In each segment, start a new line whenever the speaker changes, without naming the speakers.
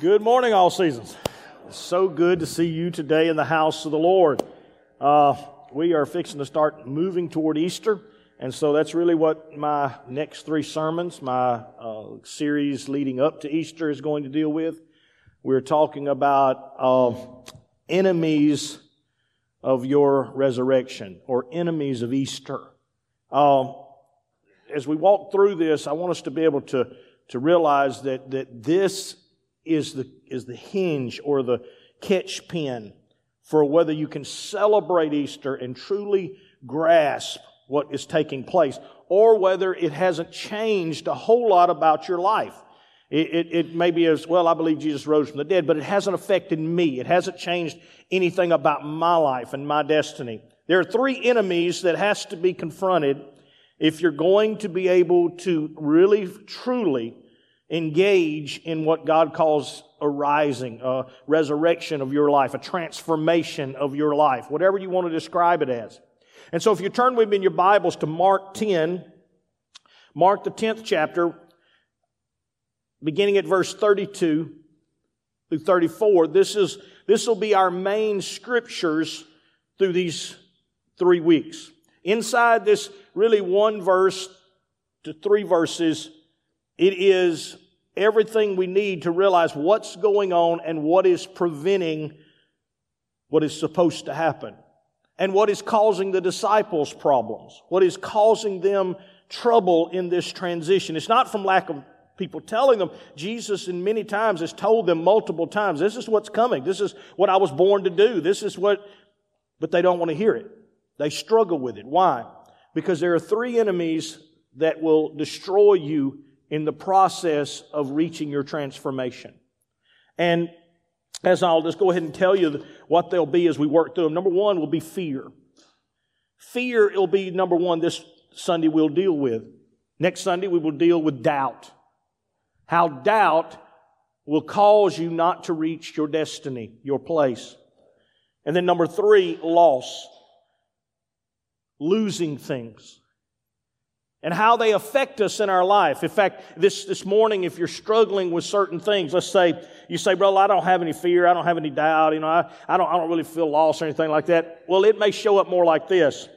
Good morning, all seasons. It's so good to see you today in the house of the Lord. Uh, we are fixing to start moving toward Easter, and so that's really what my next three sermons, my uh, series leading up to Easter, is going to deal with. We're talking about uh, enemies of your resurrection or enemies of Easter. Um, as we walk through this, I want us to be able to, to realize that, that this is the, is the hinge or the catch pin for whether you can celebrate Easter and truly grasp what is taking place, or whether it hasn't changed a whole lot about your life. It, it, it may be as, well, I believe Jesus rose from the dead, but it hasn't affected me. It hasn't changed anything about my life and my destiny. There are three enemies that has to be confronted if you're going to be able to really, truly engage in what God calls a rising, a resurrection of your life, a transformation of your life, whatever you want to describe it as. And so if you turn with me in your Bibles to Mark 10, Mark the 10th chapter, beginning at verse 32 through 34, this is, this will be our main scriptures through these three weeks. Inside this really one verse to three verses, it is everything we need to realize what's going on and what is preventing what is supposed to happen. And what is causing the disciples problems. What is causing them trouble in this transition. It's not from lack of people telling them. Jesus, in many times, has told them multiple times, this is what's coming. This is what I was born to do. This is what, but they don't want to hear it. They struggle with it. Why? Because there are three enemies that will destroy you in the process of reaching your transformation. And as I'll just go ahead and tell you what they'll be as we work through them. Number one will be fear. Fear will be number one this Sunday we'll deal with. Next Sunday we will deal with doubt. How doubt will cause you not to reach your destiny, your place. And then number three, loss. Losing things and how they affect us in our life. In fact, this, this morning, if you're struggling with certain things, let's say you say, bro, I don't have any fear, I don't have any doubt, you know, I, I, don't, I don't really feel lost or anything like that. Well, it may show up more like this.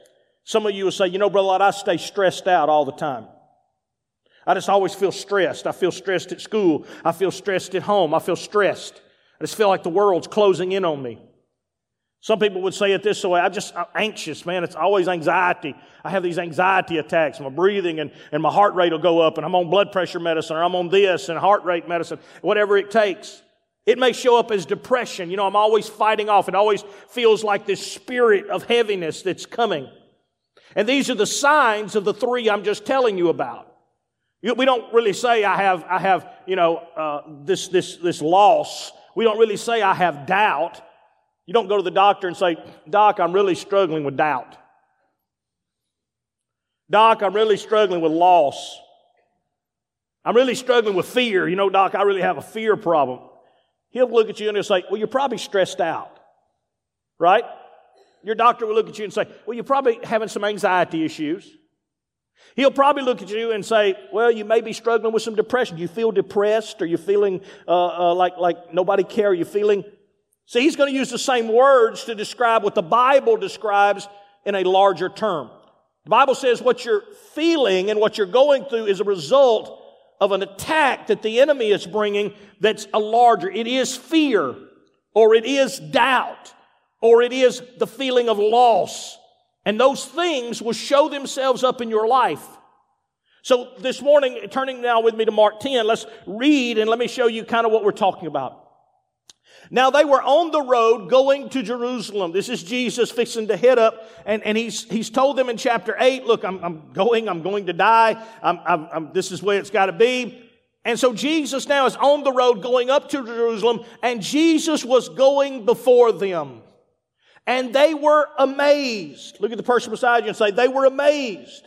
Some of you will say, you know, brother, I stay stressed out all the time. I just always feel stressed. I feel stressed at school. I feel stressed at home. I feel stressed. I just feel like the world's closing in on me. Some people would say it this way, I'm just, I'm anxious, man. It's always anxiety. I have these anxiety attacks. My breathing and, and my heart rate will go up and I'm on blood pressure medicine or I'm on this and heart rate medicine, whatever it takes. It may show up as depression. You know, I'm always fighting off. It always feels like this spirit of heaviness that's coming. And these are the signs of the three I'm just telling you about. We don't really say I have, I have, you know, uh, this, this, this loss. We don't really say I have doubt. You don't go to the doctor and say, Doc, I'm really struggling with doubt. Doc, I'm really struggling with loss. I'm really struggling with fear. You know, Doc, I really have a fear problem. He'll look at you and he'll say, Well, you're probably stressed out. Right? Your doctor will look at you and say, Well, you're probably having some anxiety issues. He'll probably look at you and say, Well, you may be struggling with some depression. You feel depressed? Are you're feeling uh, uh, like, like nobody care? Are you feeling See, he's going to use the same words to describe what the Bible describes in a larger term. The Bible says what you're feeling and what you're going through is a result of an attack that the enemy is bringing that's a larger. It is fear, or it is doubt, or it is the feeling of loss. And those things will show themselves up in your life. So this morning, turning now with me to Mark 10, let's read and let me show you kind of what we're talking about. Now they were on the road going to Jerusalem. This is Jesus fixing to head up, and, and he's, he's told them in chapter 8, look, I'm, I'm going, I'm going to die, I'm, I'm, I'm, this is where it's got to be. And so Jesus now is on the road going up to Jerusalem, and Jesus was going before them. And they were amazed. Look at the person beside you and say, they were amazed.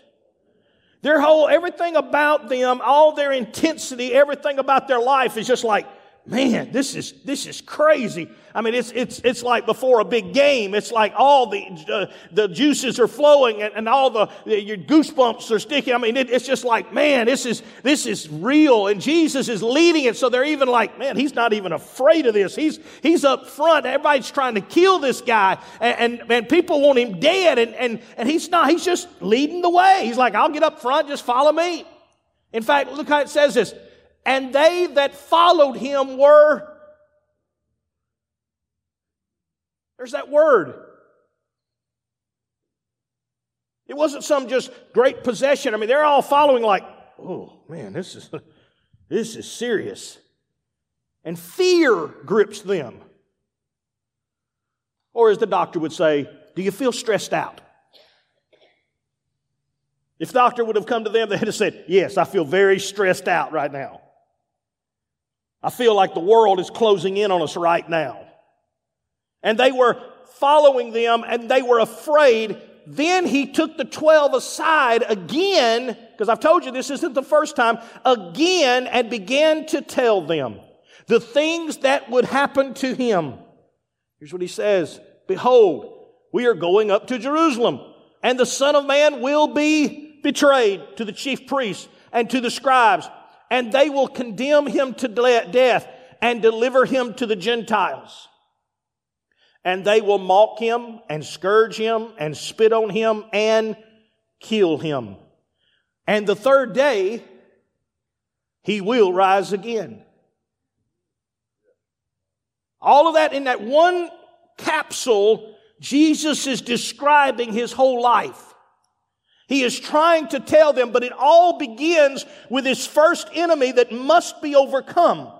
Their whole, everything about them, all their intensity, everything about their life is just like, man, this is, this is crazy. I mean, it's, it's, it's like before a big game. It's like all the, uh, the juices are flowing and, and all the, your goosebumps are sticking. I mean, it, it's just like, man, this is, this is real. And Jesus is leading it. So they're even like, man, he's not even afraid of this. He's, he's up front. Everybody's trying to kill this guy and, and, and people want him dead. And, and, and he's not, he's just leading the way. He's like, I'll get up front. Just follow me. In fact, look how it says this and they that followed him were. There's that word. It wasn't some just great possession. I mean, they're all following like, oh man, this is this is serious. And fear grips them. Or as the doctor would say, do you feel stressed out? If the doctor would have come to them, they'd have said, Yes, I feel very stressed out right now. I feel like the world is closing in on us right now. And they were following them and they were afraid. Then he took the 12 aside again, because I've told you this isn't the first time, again and began to tell them the things that would happen to him. Here's what he says Behold, we are going up to Jerusalem, and the Son of Man will be betrayed to the chief priests and to the scribes and they will condemn him to death and deliver him to the Gentiles. And they will mock him and scourge him and spit on him and kill him. And the third day, he will rise again. All of that in that one capsule, Jesus is describing his whole life. He is trying to tell them, but it all begins with his first enemy that must be overcome.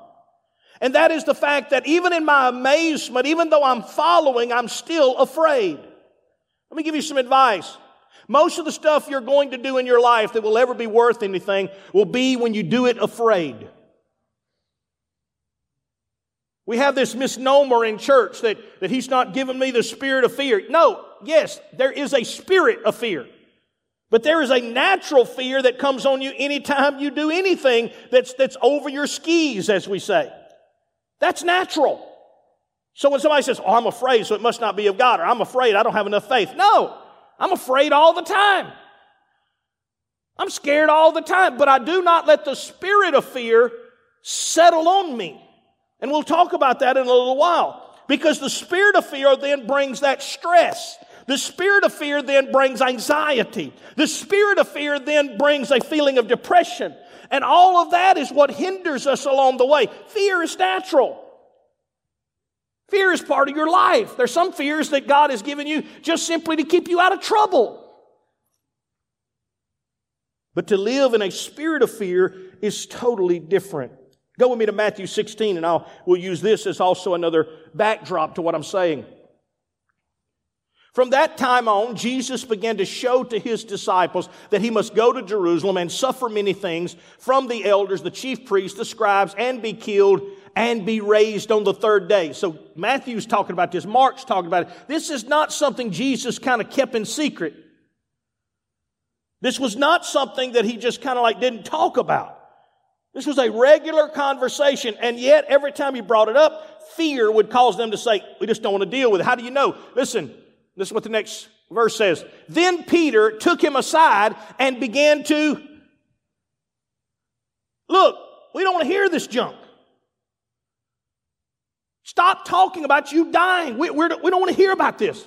And that is the fact that even in my amazement, even though I'm following, I'm still afraid. Let me give you some advice. Most of the stuff you're going to do in your life that will ever be worth anything will be when you do it afraid. We have this misnomer in church that, that he's not given me the spirit of fear. No, yes, there is a spirit of fear. But there is a natural fear that comes on you anytime you do anything that's, that's over your skis, as we say. That's natural. So when somebody says, Oh, I'm afraid, so it must not be of God, or I'm afraid, I don't have enough faith. No, I'm afraid all the time. I'm scared all the time, but I do not let the spirit of fear settle on me. And we'll talk about that in a little while. Because the spirit of fear then brings that stress. The spirit of fear then brings anxiety. The spirit of fear then brings a feeling of depression. And all of that is what hinders us along the way. Fear is natural. Fear is part of your life. There's some fears that God has given you just simply to keep you out of trouble. But to live in a spirit of fear is totally different. Go with me to Matthew 16 and I'll, we'll use this as also another backdrop to what I'm saying. From that time on, Jesus began to show to his disciples that he must go to Jerusalem and suffer many things from the elders, the chief priests, the scribes, and be killed and be raised on the third day. So Matthew's talking about this. Mark's talking about it. This is not something Jesus kind of kept in secret. This was not something that he just kind of like didn't talk about. This was a regular conversation, and yet every time he brought it up, fear would cause them to say, We just don't want to deal with it. How do you know? Listen, this is what the next verse says. Then Peter took him aside and began to look, we don't want to hear this junk. Stop talking about you dying. We, we're, we don't want to hear about this.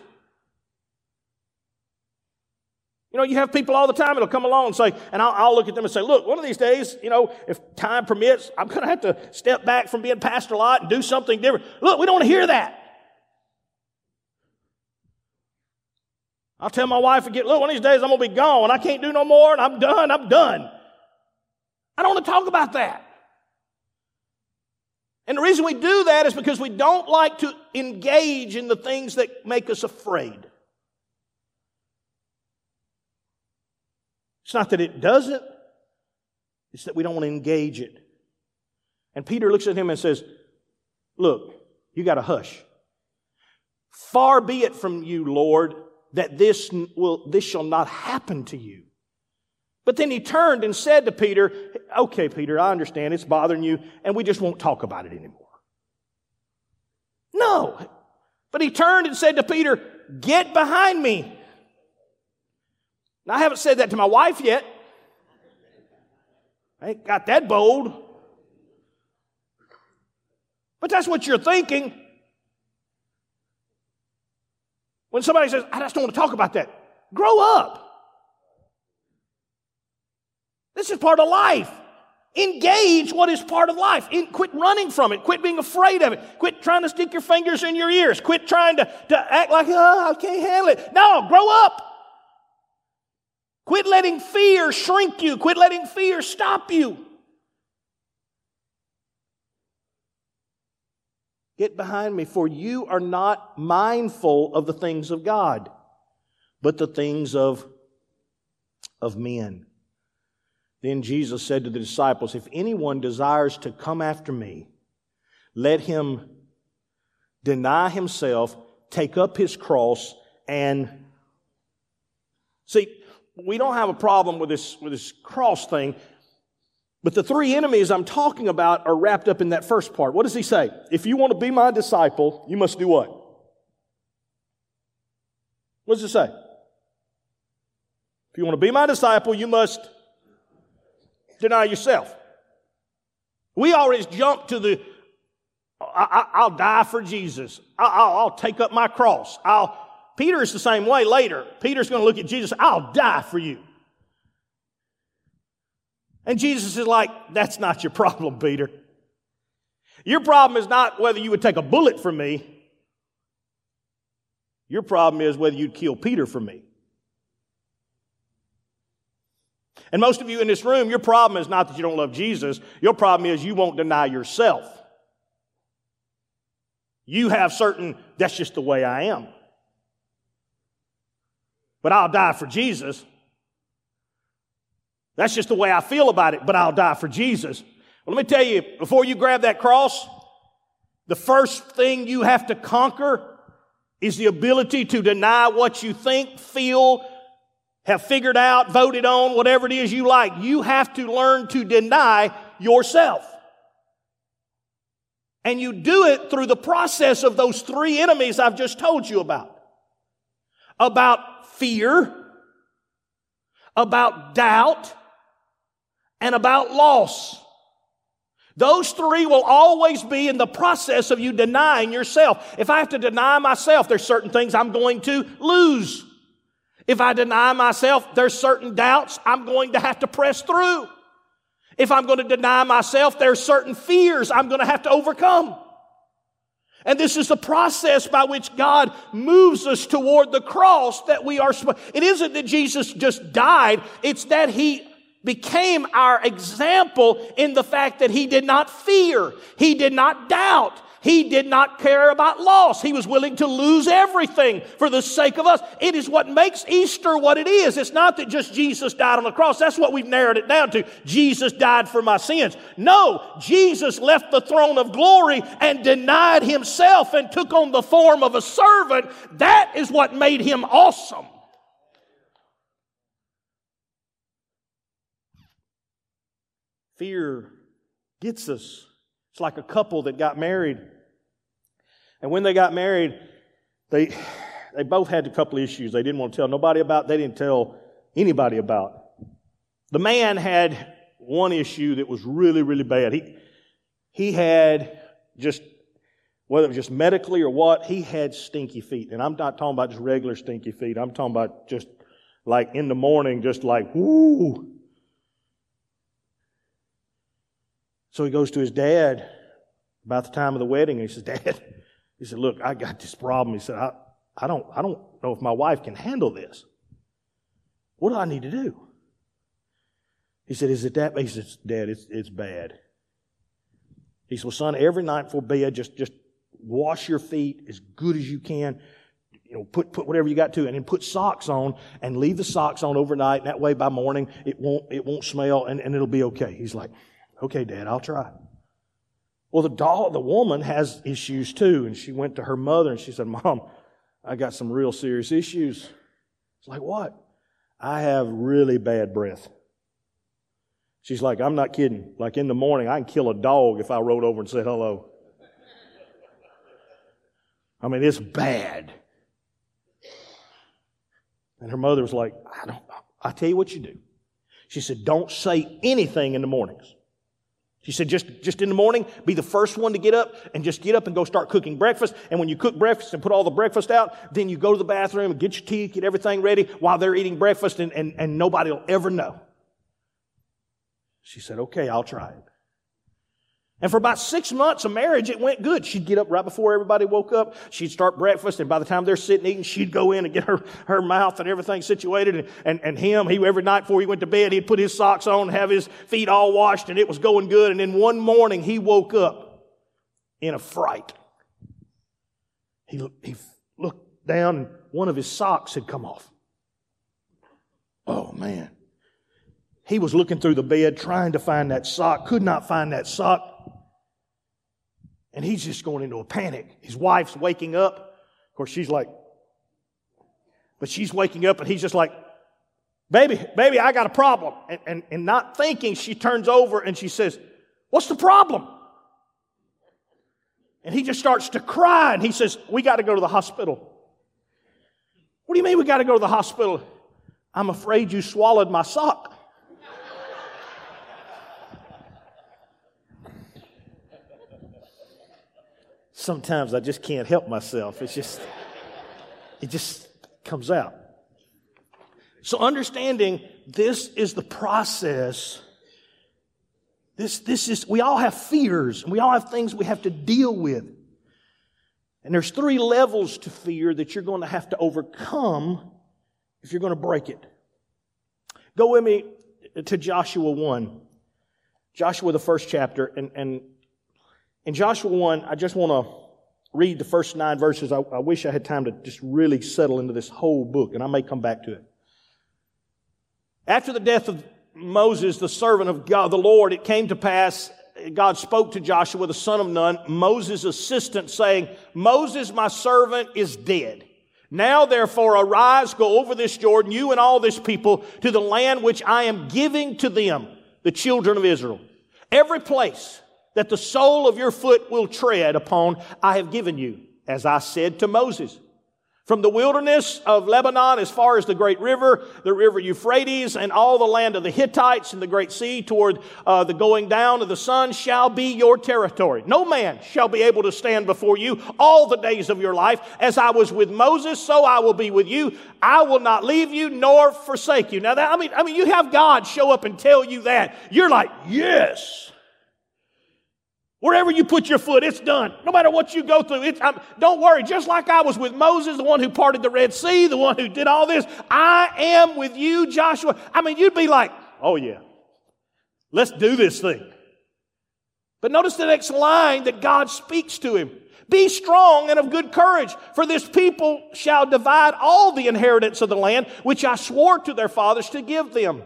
You know, you have people all the time that'll come along and say, and I'll, I'll, look at them and say, look, one of these days, you know, if time permits, I'm going to have to step back from being pastor a lot and do something different. Look, we don't want to hear that. I'll tell my wife again, look, one of these days I'm going to be gone. I can't do no more and I'm done. I'm done. I don't want to talk about that. And the reason we do that is because we don't like to engage in the things that make us afraid. It's not that it doesn't, it's that we don't want to engage it. And Peter looks at him and says, Look, you got to hush. Far be it from you, Lord, that this will, this shall not happen to you. But then he turned and said to Peter, okay, Peter, I understand it's bothering you and we just won't talk about it anymore. No. But he turned and said to Peter, get behind me. Now, I haven't said that to my wife yet. I ain't got that bold. But that's what you're thinking. When somebody says, I just don't want to talk about that, grow up. This is part of life. Engage what is part of life. In, quit running from it. Quit being afraid of it. Quit trying to stick your fingers in your ears. Quit trying to, to act like, oh, I can't handle it. No, grow up. Quit letting fear shrink you. Quit letting fear stop you. Get behind me, for you are not mindful of the things of God, but the things of, of men. Then Jesus said to the disciples, If anyone desires to come after me, let him deny himself, take up his cross, and see, we don't have a problem with this, with this cross thing, but the three enemies I'm talking about are wrapped up in that first part. What does he say? If you want to be my disciple, you must do what? What does it say? If you want to be my disciple, you must deny yourself. We always jump to the, I, will die for Jesus. I, will take up my cross. I'll, Peter is the same way later. Peter's going to look at Jesus, I'll die for you. And Jesus is like, that's not your problem, Peter. Your problem is not whether you would take a bullet for me. Your problem is whether you'd kill Peter for me. And most of you in this room, your problem is not that you don't love Jesus. Your problem is you won't deny yourself. You have certain, that's just the way I am. But I'll die for Jesus. That's just the way I feel about it, but I'll die for Jesus. Well, let me tell you, before you grab that cross, the first thing you have to conquer is the ability to deny what you think, feel, have figured out, voted on, whatever it is you like. You have to learn to deny yourself. And you do it through the process of those three enemies I've just told you about. About fear, about doubt, and about loss. Those three will always be in the process of you denying yourself. If I have to deny myself, there's certain things I'm going to lose. If I deny myself, there's certain doubts I'm going to have to press through. If I'm going to deny myself, there's certain fears I'm going to have to overcome. And this is the process by which God moves us toward the cross that we are. It isn't that Jesus just died, it's that He became our example in the fact that He did not fear, He did not doubt, he did not care about loss. He was willing to lose everything for the sake of us. It is what makes Easter what it is. It's not that just Jesus died on the cross. That's what we've narrowed it down to. Jesus died for my sins. No, Jesus left the throne of glory and denied himself and took on the form of a servant. That is what made him awesome. Fear gets us. It's like a couple that got married. And when they got married, they, they both had a couple issues they didn't want to tell nobody about, they didn't tell anybody about. The man had one issue that was really, really bad. He, he had just, whether it was just medically or what, he had stinky feet. And I'm not talking about just regular stinky feet. I'm talking about just like in the morning, just like, whoo. So he goes to his dad about the time of the wedding and he says, Dad, he said, Look, I got this problem. He said, I, I, don't, I don't know if my wife can handle this. What do I need to do? He said, Is it that? Bad? He said, Dad, it's, it's bad. He said, Well, son, every night before bed, just, just wash your feet as good as you can. You know, put, put whatever you got to, and then put socks on and leave the socks on overnight. And that way by morning, it won't, it won't smell and, and it'll be okay. He's like, Okay, Dad, I'll try. Well, the doll, the woman has issues too, and she went to her mother and she said, Mom, I got some real serious issues. It's like, what? I have really bad breath. She's like, I'm not kidding. Like in the morning, I can kill a dog if I rode over and said hello. I mean, it's bad. And her mother was like, I don't, I'll tell you what you do. She said, don't say anything in the mornings. She said, just, just in the morning, be the first one to get up and just get up and go start cooking breakfast. And when you cook breakfast and put all the breakfast out, then you go to the bathroom and get your tea, get everything ready while they're eating breakfast and, and, and nobody will ever know. She said, okay, I'll try it. And for about six months of marriage, it went good. She'd get up right before everybody woke up. She'd start breakfast, and by the time they're sitting eating, she'd go in and get her, her mouth and everything situated. And, and, and him, he every night before he went to bed, he'd put his socks on, have his feet all washed, and it was going good. And then one morning, he woke up in a fright. He, he looked down, and one of his socks had come off. Oh, man. He was looking through the bed trying to find that sock, could not find that sock. And he's just going into a panic. His wife's waking up. Of course, she's like, but she's waking up and he's just like, baby, baby, I got a problem. And, and, and not thinking, she turns over and she says, what's the problem? And he just starts to cry and he says, we got to go to the hospital. What do you mean we got to go to the hospital? I'm afraid you swallowed my sock. Sometimes I just can't help myself. It's just, it just comes out. So understanding this is the process. This, this is, we all have fears and we all have things we have to deal with. And there's three levels to fear that you're going to have to overcome if you're going to break it. Go with me to Joshua 1. Joshua, the first chapter, and, and in Joshua 1, I just want to read the first nine verses. I, I, wish I had time to just really settle into this whole book, and I may come back to it. After the death of Moses, the servant of God, the Lord, it came to pass, God spoke to Joshua, the son of Nun, Moses' assistant, saying, Moses, my servant, is dead. Now therefore arise, go over this Jordan, you and all this people, to the land which I am giving to them, the children of Israel. Every place that the sole of your foot will tread upon, I have given you, as I said to Moses. From the wilderness of Lebanon as far as the great river, the river Euphrates, and all the land of the Hittites and the great sea toward uh, the going down of the sun shall be your territory. No man shall be able to stand before you all the days of your life. As I was with Moses, so I will be with you. I will not leave you nor forsake you. Now that, I mean, I mean, you have God show up and tell you that. You're like, yes. Wherever you put your foot, it's done. No matter what you go through, don't worry. Just like I was with Moses, the one who parted the Red Sea, the one who did all this, I am with you, Joshua. I mean, you'd be like, oh yeah, let's do this thing. But notice the next line that God speaks to him. Be strong and of good courage, for this people shall divide all the inheritance of the land, which I swore to their fathers to give them.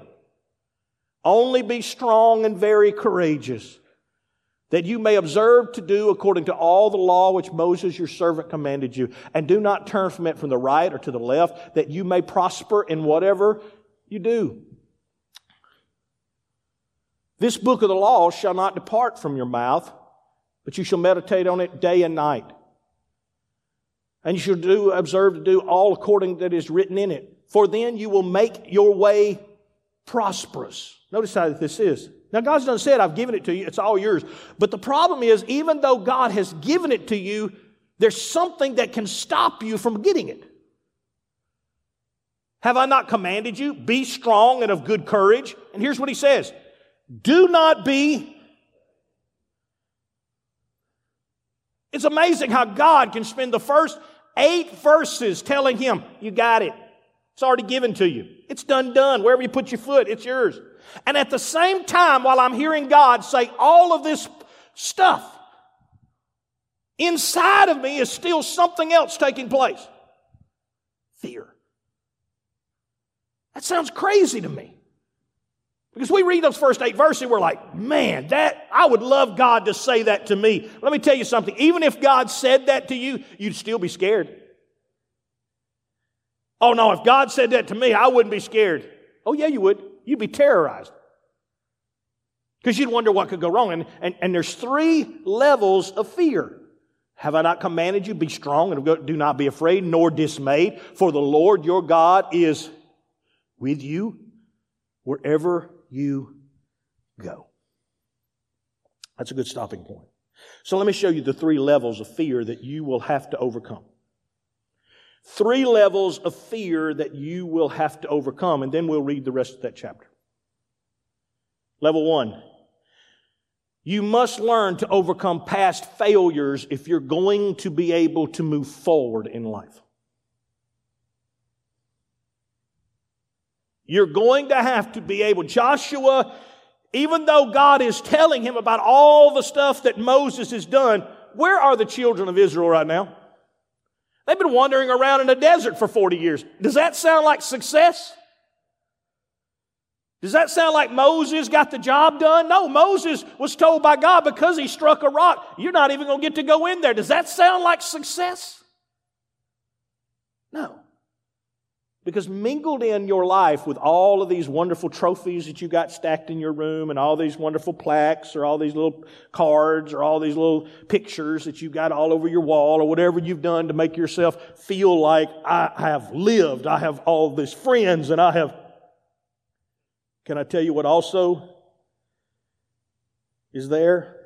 Only be strong and very courageous that you may observe to do according to all the law which Moses your servant commanded you, and do not turn from it from the right or to the left, that you may prosper in whatever you do. This book of the law shall not depart from your mouth, but you shall meditate on it day and night. And you shall do, observe to do all according that is written in it. For then you will make your way prosperous. Notice how this is. Now, God's done said, I've given it to you, it's all yours. But the problem is, even though God has given it to you, there's something that can stop you from getting it. Have I not commanded you? Be strong and of good courage. And here's what he says Do not be. It's amazing how God can spend the first eight verses telling him, You got it. It's already given to you. It's done, done. Wherever you put your foot, it's yours. And at the same time, while I'm hearing God say all of this stuff, inside of me is still something else taking place fear. That sounds crazy to me. Because we read those first eight verses, we're like, man, that, I would love God to say that to me. Let me tell you something. Even if God said that to you, you'd still be scared. Oh no, if God said that to me, I wouldn't be scared. Oh yeah, you would. You'd be terrorized. Because you'd wonder what could go wrong. And, and, and there's three levels of fear Have I not commanded you? Be strong and do not be afraid, nor dismayed, for the Lord your God is with you wherever you go. That's a good stopping point. So let me show you the three levels of fear that you will have to overcome. Three levels of fear that you will have to overcome, and then we'll read the rest of that chapter. Level one. You must learn to overcome past failures if you're going to be able to move forward in life. You're going to have to be able, Joshua, even though God is telling him about all the stuff that Moses has done, where are the children of Israel right now? They've been wandering around in a desert for 40 years. Does that sound like success? Does that sound like Moses got the job done? No, Moses was told by God because he struck a rock, you're not even going to get to go in there. Does that sound like success? No. Because mingled in your life with all of these wonderful trophies that you got stacked in your room and all these wonderful plaques or all these little cards or all these little pictures that you got all over your wall or whatever you've done to make yourself feel like I have lived, I have all these friends and I have. Can I tell you what also is there?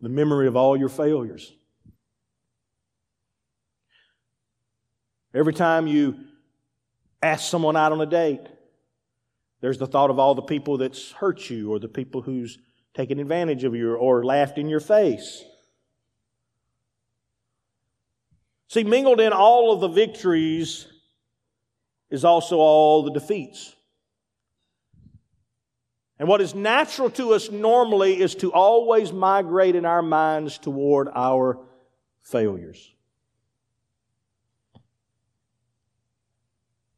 The memory of all your failures. Every time you ask someone out on a date. There's the thought of all the people that's hurt you or the people who's taken advantage of you or laughed in your face. See, mingled in all of the victories is also all the defeats. And what is natural to us normally is to always migrate in our minds toward our failures.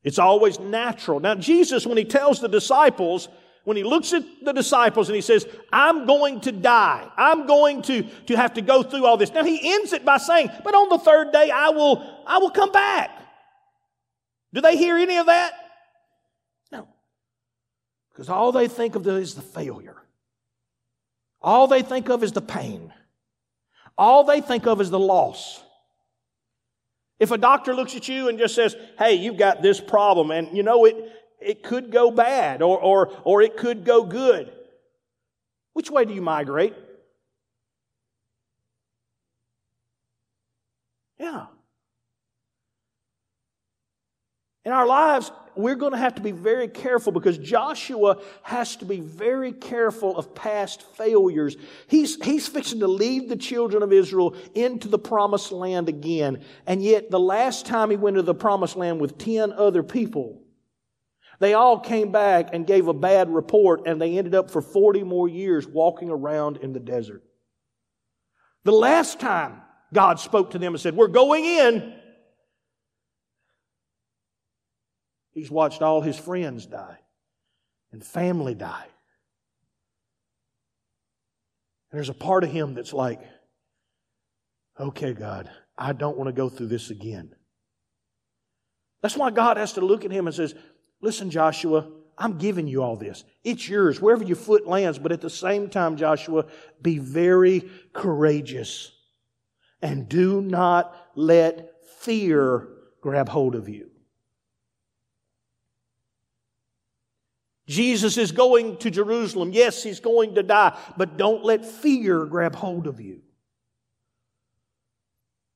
It's always natural. Now, Jesus, when he tells the disciples, when he looks at the disciples and he says, I'm going to die. I'm going to, to have to go through all this. Now, he ends it by saying, but on the third day, I will, I will come back. Do they hear any of that? No. Because all they think of is the failure. All they think of is the pain. All they think of is the loss. If a doctor looks at you and just says, hey, you've got this problem, and you know, it, it could go bad or, or, or it could go good, which way do you migrate? Yeah. In our lives, we're going to have to be very careful because Joshua has to be very careful of past failures. He's, he's fixing to lead the children of Israel into the promised land again. And yet, the last time he went to the promised land with 10 other people, they all came back and gave a bad report, and they ended up for 40 more years walking around in the desert. The last time God spoke to them and said, We're going in, He's watched all his friends die and family die. And there's a part of him that's like, okay, God, I don't want to go through this again. That's why God has to look at him and says, listen, Joshua, I'm giving you all this. It's yours, wherever your foot lands. But at the same time, Joshua, be very courageous and do not let fear grab hold of you. Jesus is going to Jerusalem. Yes, he's going to die, but don't let fear grab hold of you.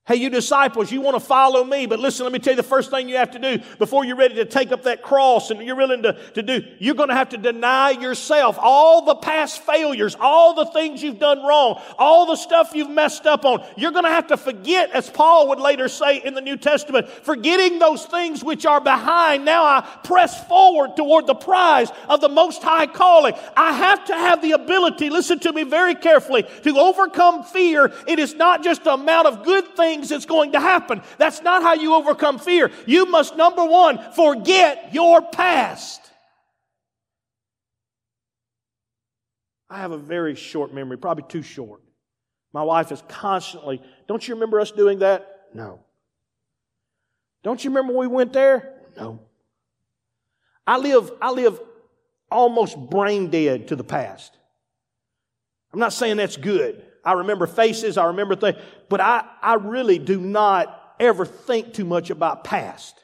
Hey, you disciples, you want to follow me, but listen, let me tell you the first thing you have to do before you're ready to take up that cross and you're willing to, to do, you're going to have to deny yourself all the past failures, all the things you've done wrong, all the stuff you've messed up on. You're going to have to forget, as Paul would later say in the New Testament, forgetting those things which are behind. Now I press forward toward the prize of the Most High calling. I have to have the ability, listen to me very carefully, to overcome fear. It is not just the amount of good things things that's going to happen. That's not how you overcome fear. You must, number one, forget your past. I have a very short memory, probably too short. My wife is constantly, don't you remember us doing that? No. Don't you remember we went there? No. I live, I live almost brain dead to the past. I'm not saying that's good. I remember faces, I remember things, but I, I really do not ever think too much about past.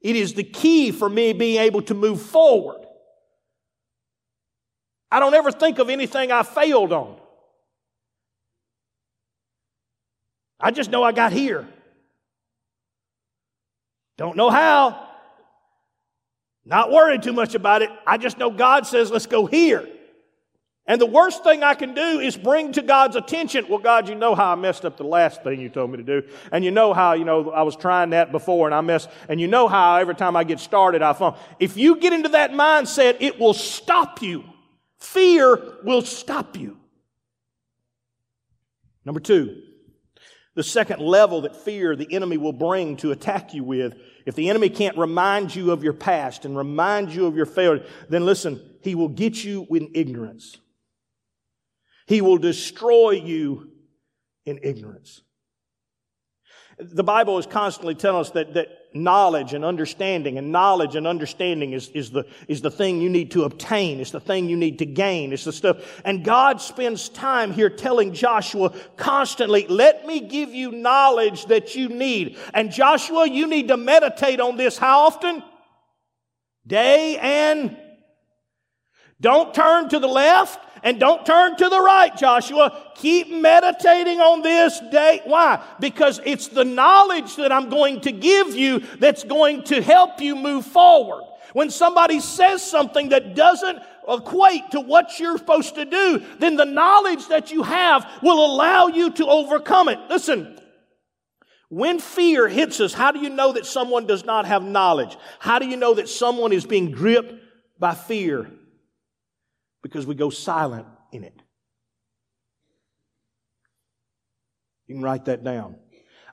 It is the key for me being able to move forward. I don't ever think of anything I failed on. I just know I got here. Don't know how. Not worried too much about it. I just know God says, let's go here. And the worst thing I can do is bring to God's attention, well, God, you know how I messed up the last thing you told me to do. And you know how, you know, I was trying that before and I messed, and you know how every time I get started, I fall. If you get into that mindset, it will stop you. Fear will stop you. Number two, the second level that fear the enemy will bring to attack you with, if the enemy can't remind you of your past and remind you of your failure, then listen, he will get you in ignorance. He will destroy you in ignorance. The Bible is constantly telling us that, that knowledge and understanding, and knowledge and understanding is, is, the, is the thing you need to obtain. It's the thing you need to gain. It's the stuff. And God spends time here telling Joshua constantly, let me give you knowledge that you need. And Joshua, you need to meditate on this how often? Day and don't turn to the left and don't turn to the right, Joshua. Keep meditating on this day. Why? Because it's the knowledge that I'm going to give you that's going to help you move forward. When somebody says something that doesn't equate to what you're supposed to do, then the knowledge that you have will allow you to overcome it. Listen, when fear hits us, how do you know that someone does not have knowledge? How do you know that someone is being gripped by fear? Because we go silent in it. You can write that down.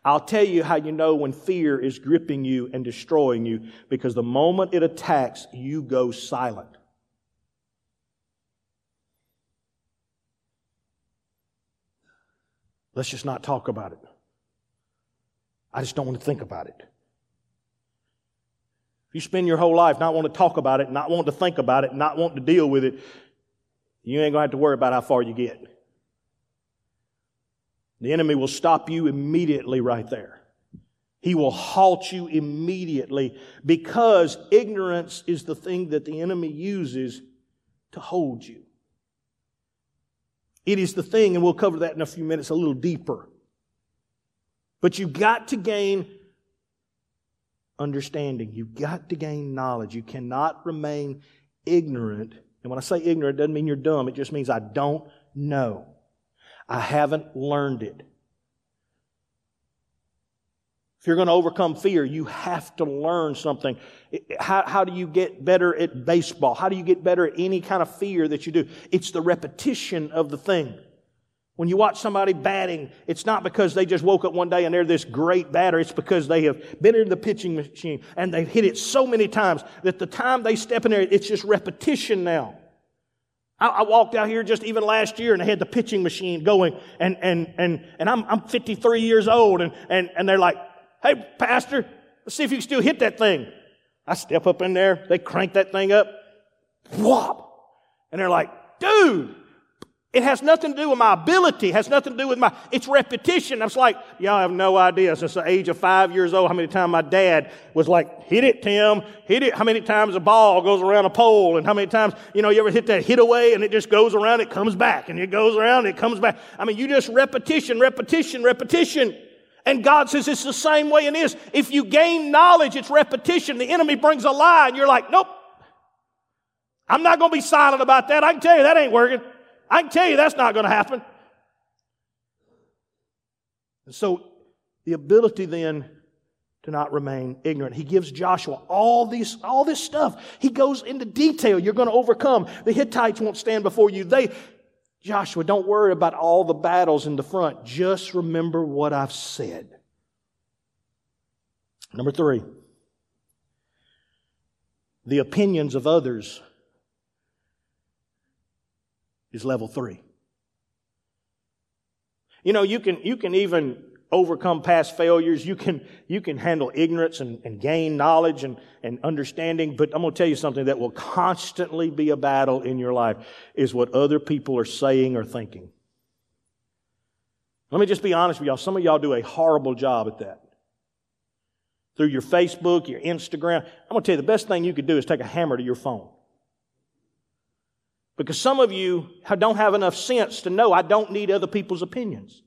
I'll tell you how you know when fear is gripping you and destroying you because the moment it attacks, you go silent. Let's just not talk about it. I just don't want to think about it. If you spend your whole life not wanting to talk about it, not wanting to think about it, not wanting to deal with it, you ain't going to have to worry about how far you get. The enemy will stop you immediately right there. He will halt you immediately because ignorance is the thing that the enemy uses to hold you. It is the thing, and we'll cover that in a few minutes a little deeper. But you've got to gain understanding. You've got to gain knowledge. You cannot remain ignorant and when I say ignorant, it doesn't mean you're dumb. It just means I don't know. I haven't learned it. If you're going to overcome fear, you have to learn something. How, how do you get better at baseball? How do you get better at any kind of fear that you do? It's the repetition of the thing. When you watch somebody batting, it's not because they just woke up one day and they're this great batter. It's because they have been in the pitching machine and they've hit it so many times that the time they step in there, it's just repetition now. I, I walked out here just even last year and I had the pitching machine going and, and, and, and I'm, I'm 53 years old and, and, and they're like, Hey, pastor, let's see if you can still hit that thing. I step up in there. They crank that thing up. Whop. And they're like, dude, it has nothing to do with my ability. It has nothing to do with my, it's repetition. I was like, y'all have no idea since the age of five years old how many times my dad was like, hit it, Tim, hit it. How many times a ball goes around a pole and how many times, you know, you ever hit that hit away and it just goes around, it comes back and it goes around, it comes back. I mean, you just repetition, repetition, repetition. And God says it's the same way in this. If you gain knowledge, it's repetition. The enemy brings a lie and you're like, nope. I'm not going to be silent about that. I can tell you that ain't working. I can tell you that's not going to happen. And so the ability then to not remain ignorant. He gives Joshua all these, all this stuff. He goes into detail. You're going to overcome. The Hittites won't stand before you. They, Joshua, don't worry about all the battles in the front. Just remember what I've said. Number three, the opinions of others is level three. You know, you can, you can even overcome past failures. You can, you can handle ignorance and, and gain knowledge and, and understanding. But I'm going to tell you something that will constantly be a battle in your life is what other people are saying or thinking. Let me just be honest with y'all. Some of y'all do a horrible job at that. Through your Facebook, your Instagram. I'm going to tell you the best thing you could do is take a hammer to your phone. Because some of you don't have enough sense to know I don't need other people's opinions.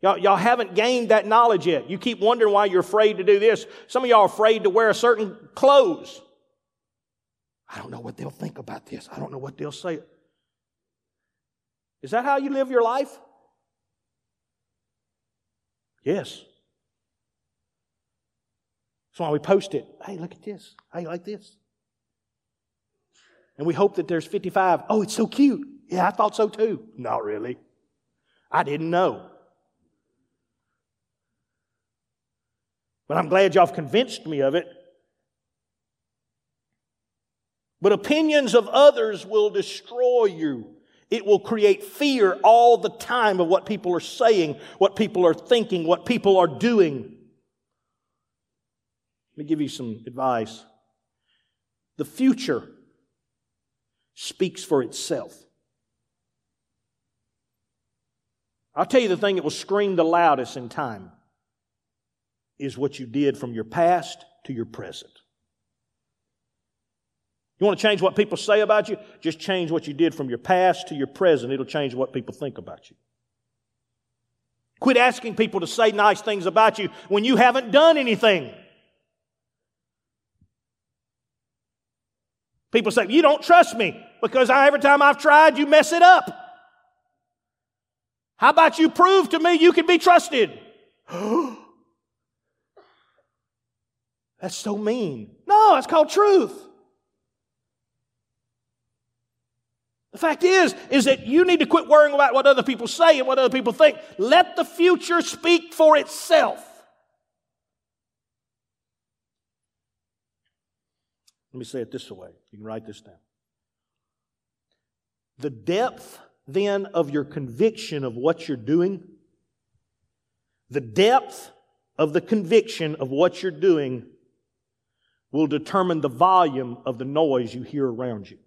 Y'all, y'all haven't gained that knowledge yet. You keep wondering why you're afraid to do this. Some of y'all are afraid to wear a certain clothes. I don't know what they'll think about this. I don't know what they'll say. Is that how you live your life? Yes. That's why we post it. Hey, look at this. Hey, like this. And we hope that there's 55. Oh, it's so cute. Yeah, I thought so too. Not really. I didn't know. But I'm glad y'all convinced me of it. But opinions of others will destroy you. It will create fear all the time of what people are saying, what people are thinking, what people are doing. Let me give you some advice. The future speaks for itself. I'll tell you the thing that will scream the loudest in time is what you did from your past to your present. You want to change what people say about you? Just change what you did from your past to your present. It'll change what people think about you. Quit asking people to say nice things about you when you haven't done anything. People say, You don't trust me because every time I've tried, you mess it up. How about you prove to me you can be trusted? That's so mean. No, it's called truth. The fact is, is that you need to quit worrying about what other people say and what other people think. Let the future speak for itself. Let me say it this way. You can write this down. The depth then of your conviction of what you're doing, the depth of the conviction of what you're doing will determine the volume of the noise you hear around you.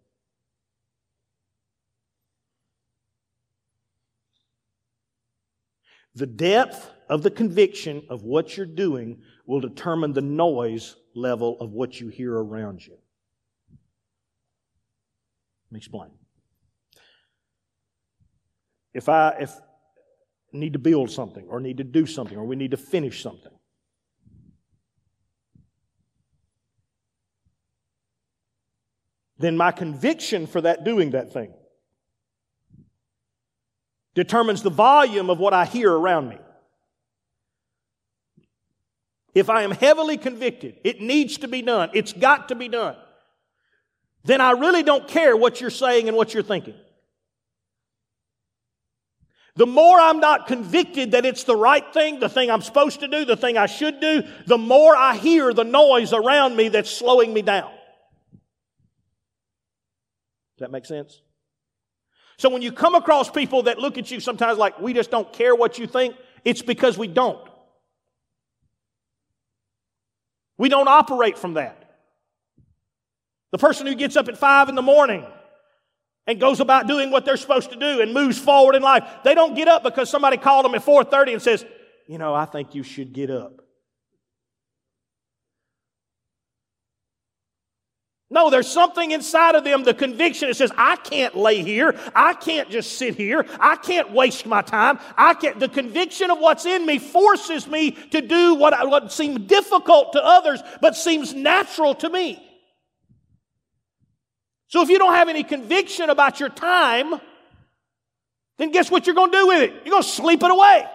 The depth of the conviction of what you're doing will determine the noise level of what you hear around you. Let me explain. If I if need to build something or need to do something or we need to finish something, then my conviction for that doing that thing determines the volume of what I hear around me. If I am heavily convicted, it needs to be done, it's got to be done, then I really don't care what you're saying and what you're thinking. The more I'm not convicted that it's the right thing, the thing I'm supposed to do, the thing I should do, the more I hear the noise around me that's slowing me down. Does that make sense? So when you come across people that look at you sometimes like we just don't care what you think, it's because we don't. We don't operate from that. The person who gets up at five in the morning and goes about doing what they're supposed to do and moves forward in life, they don't get up because somebody called them at 4:30 and says, "You know, I think you should get up." No, there's something inside of them, the conviction that says, I can't lay here. I can't just sit here. I can't waste my time. I can't. The conviction of what's in me forces me to do what, what seems difficult to others, but seems natural to me. So if you don't have any conviction about your time, then guess what you're going to do with it? You're going to sleep it away.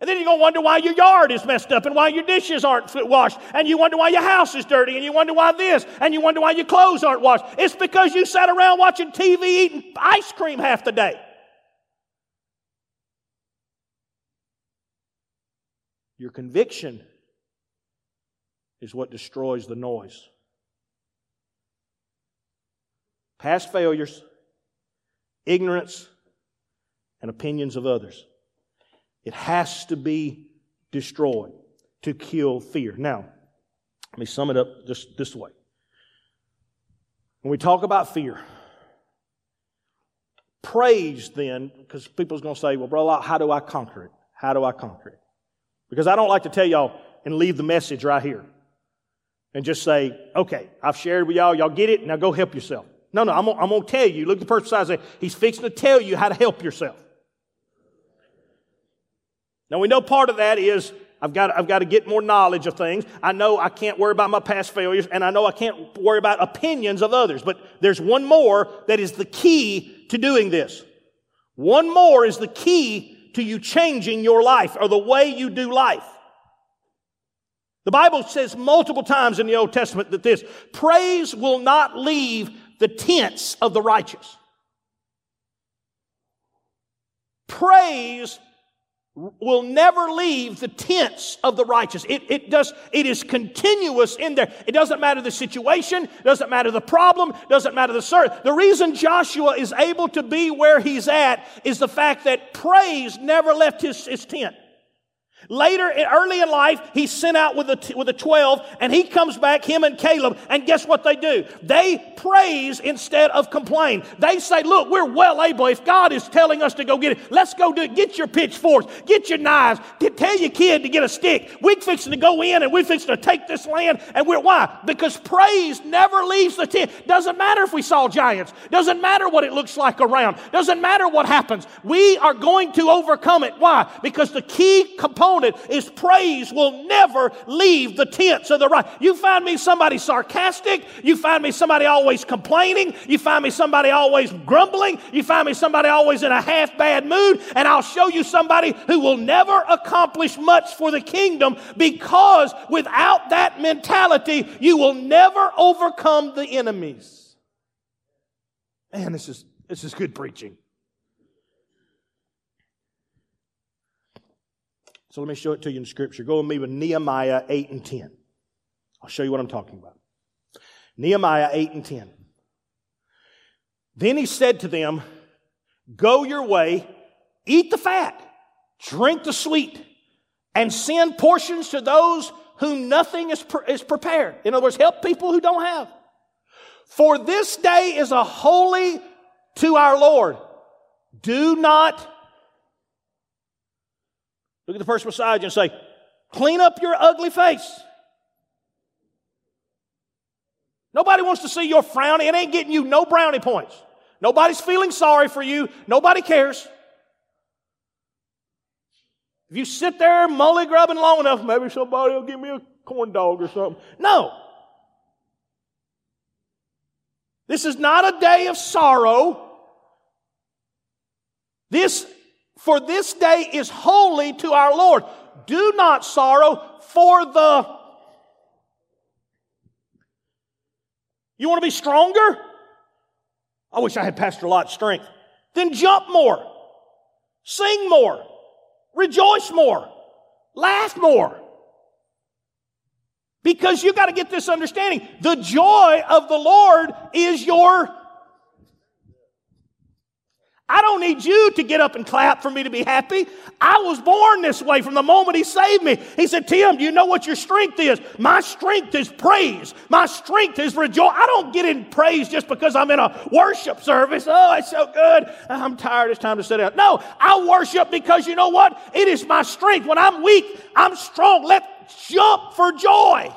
And then you're going to wonder why your yard is messed up and why your dishes aren't washed. And you wonder why your house is dirty. And you wonder why this. And you wonder why your clothes aren't washed. It's because you sat around watching TV eating ice cream half the day. Your conviction is what destroys the noise. Past failures, ignorance, and opinions of others. It has to be destroyed to kill fear. Now, let me sum it up just this way. When we talk about fear, Praise then, because people's going to say, well, bro, how do I conquer it? How do I conquer it? Because I don't like to tell y'all and leave the message right here and just say, okay, I've shared with y'all, y'all get it, now go help yourself. No, no, I'm, I'm going to tell you. Look at the person say, he's fixing to tell you how to help yourself. Now we know part of that is I've got, I've got to get more knowledge of things. I know I can't worry about my past failures, and I know I can't worry about opinions of others. But there's one more that is the key to doing this. One more is the key to you changing your life or the way you do life. The Bible says multiple times in the Old Testament that this praise will not leave the tents of the righteous. Praise will never leave the tents of the righteous. It, it does, it is continuous in there. It doesn't matter the situation, doesn't matter the problem, doesn't matter the sir. The reason Joshua is able to be where he's at is the fact that praise never left his, his tent. Later, early in life, he's sent out with the, with the 12, and he comes back, him and Caleb, and guess what they do? They praise instead of complain. They say, Look, we're well able. If God is telling us to go get it, let's go do it. Get your pitchforks, get your knives, tell your kid to get a stick. We're fixing to go in and we're fixing to take this land. And we're, why? Because praise never leaves the tent. Doesn't matter if we saw giants, doesn't matter what it looks like around, doesn't matter what happens. We are going to overcome it. Why? Because the key component component is praise will never leave the tents of the right. You find me somebody sarcastic, you find me somebody always complaining, you find me somebody always grumbling, you find me somebody always in a half bad mood, and I'll show you somebody who will never accomplish much for the kingdom because without that mentality, you will never overcome the enemies. Man, this is this is good preaching. So let me show it to you in Scripture. Go with me with Nehemiah 8 and 10. I'll show you what I'm talking about. Nehemiah 8 and 10. Then he said to them, Go your way, eat the fat, drink the sweet, and send portions to those whom nothing is, pre- is prepared. In other words, help people who don't have. For this day is a holy to our Lord. Do not Look at the person beside you and say, Clean up your ugly face. Nobody wants to see your frowny. It ain't getting you no brownie points. Nobody's feeling sorry for you. Nobody cares. If you sit there mully grubbing long enough, maybe somebody will give me a corn dog or something. No. This is not a day of sorrow. This for this day is holy to our Lord. Do not sorrow for the. You want to be stronger? I wish I had Pastor Lott's strength. Then jump more, sing more, rejoice more, laugh more. Because you got to get this understanding. The joy of the Lord is your I don't need you to get up and clap for me to be happy. I was born this way from the moment He saved me. He said, Tim, do you know what your strength is? My strength is praise. My strength is rejoice. I don't get in praise just because I'm in a worship service. Oh, it's so good. I'm tired. It's time to sit down. No, I worship because you know what? It is my strength. When I'm weak, I'm strong. Let's jump for joy.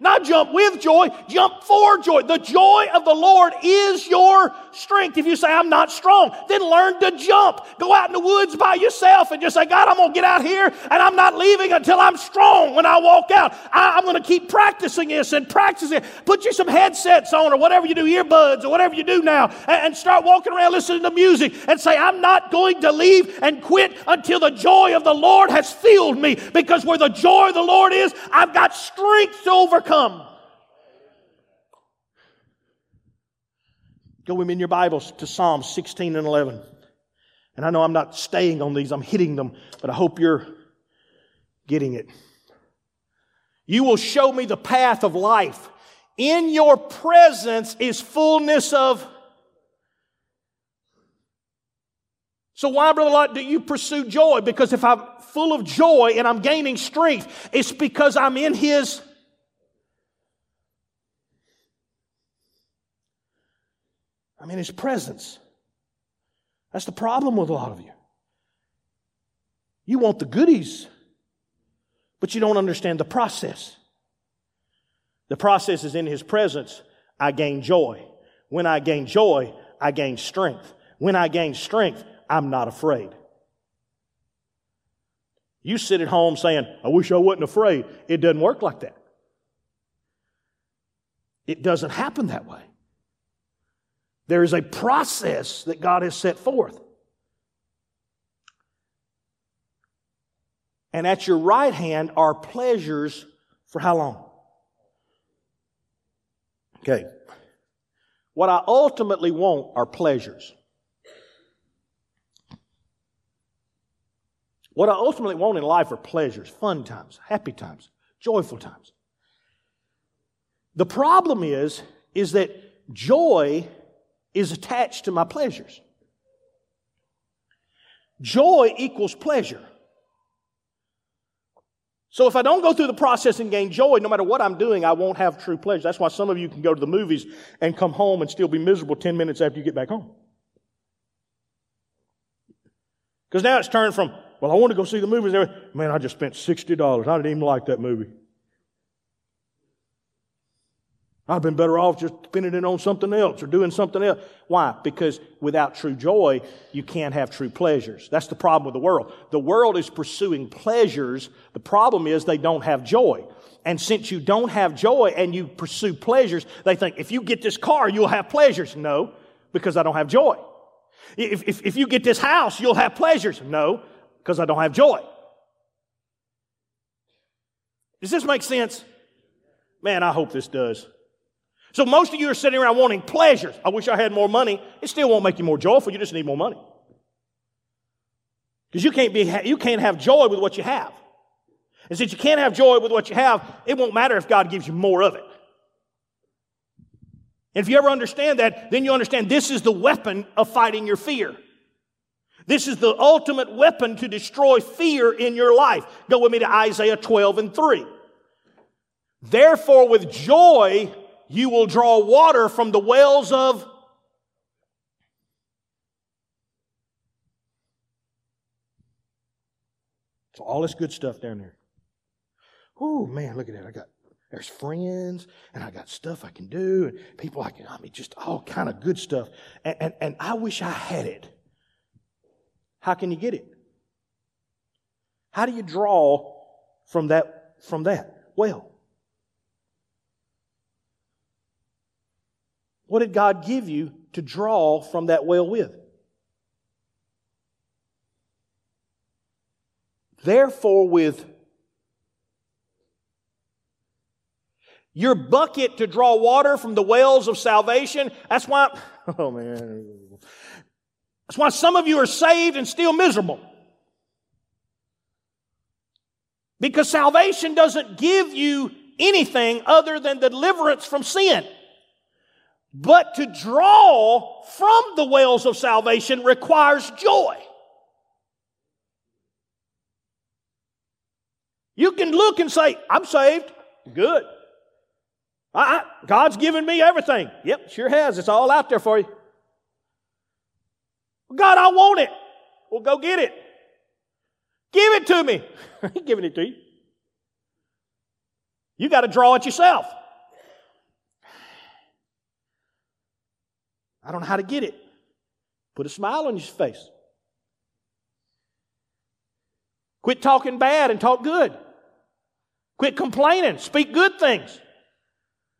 Not jump with joy, jump for joy. The joy of the Lord is your strength. If you say, I'm not strong, then learn to jump. Go out in the woods by yourself and just say, God, I'm going to get out here and I'm not leaving until I'm strong when I walk out. I, am going to keep practicing this and practicing. Put you some headsets on or whatever you do, earbuds or whatever you do now, and, and start walking around listening to music and say, I'm not going to leave and quit until the joy of the Lord has filled me. Because where the joy of the Lord is, I've got strength to overcome. Go with me in your Bibles to Psalms 16 and 11. And I know I'm not staying on these, I'm hitting them, but I hope you're getting it. You will show me the path of life. In your presence is fullness of. So, why, Brother Lott, do you pursue joy? Because if I'm full of joy and I'm gaining strength, it's because I'm in His I'm in His presence. That's the problem with a lot of you. You want the goodies, but you don't understand the process. The process is in His presence, I gain joy. When I gain joy, I gain strength. When I gain strength, I'm not afraid. You sit at home saying, I wish I wasn't afraid. It doesn't work like that. It doesn't happen that way. There is a process that God has set forth. And at your right hand are pleasures for how long? Okay. What I ultimately want are pleasures. What I ultimately want in life are pleasures, fun times, happy times, joyful times. The problem is, is that joy is attached to my pleasures. Joy equals pleasure. So if I don't go through the process and gain joy, no matter what I'm doing, I won't have true pleasure. That's why some of you can go to the movies and come home and still be miserable 10 minutes after you get back home. Because now it's turned from, well, I want to go see the movies. Man, I just spent $60. I didn't even like that movie. I'd been better off just spending it on something else or doing something else. Why? Because without true joy, you can't have true pleasures. That's the problem with the world. The world is pursuing pleasures. The problem is they don't have joy. And since you don't have joy and you pursue pleasures, they think if you get this car, you'll have pleasures. No, because I don't have joy. If, if, if you get this house, you'll have pleasures. No, because I don't have joy. Does this make sense? Man, I hope this does. So most of you are sitting around wanting pleasures. I wish I had more money. It still won't make you more joyful. You just need more money. Because you can't be, you can't have joy with what you have. And since you can't have joy with what you have, it won't matter if God gives you more of it. And if you ever understand that, then you understand this is the weapon of fighting your fear. This is the ultimate weapon to destroy fear in your life. Go with me to Isaiah 12 and 3. Therefore, with joy, you will draw water from the wells of So all this good stuff down there. Oh man, look at that. I got there's friends and I got stuff I can do and people I can I mean just all kind of good stuff. And, and, and I wish I had it. How can you get it? How do you draw from that from that? Well, What did God give you to draw from that well with? Therefore, with your bucket to draw water from the wells of salvation, that's why, oh man, that's why some of you are saved and still miserable. Because salvation doesn't give you anything other than deliverance from sin. But to draw from the wells of salvation requires joy. You can look and say, I'm saved. Good. I, God's given me everything. Yep, sure has. It's all out there for you. God, I want it. Well, go get it. Give it to me. I ain't giving it to you. You got to draw it yourself. I don't know how to get it. Put a smile on your face. Quit talking bad and talk good. Quit complaining. Speak good things.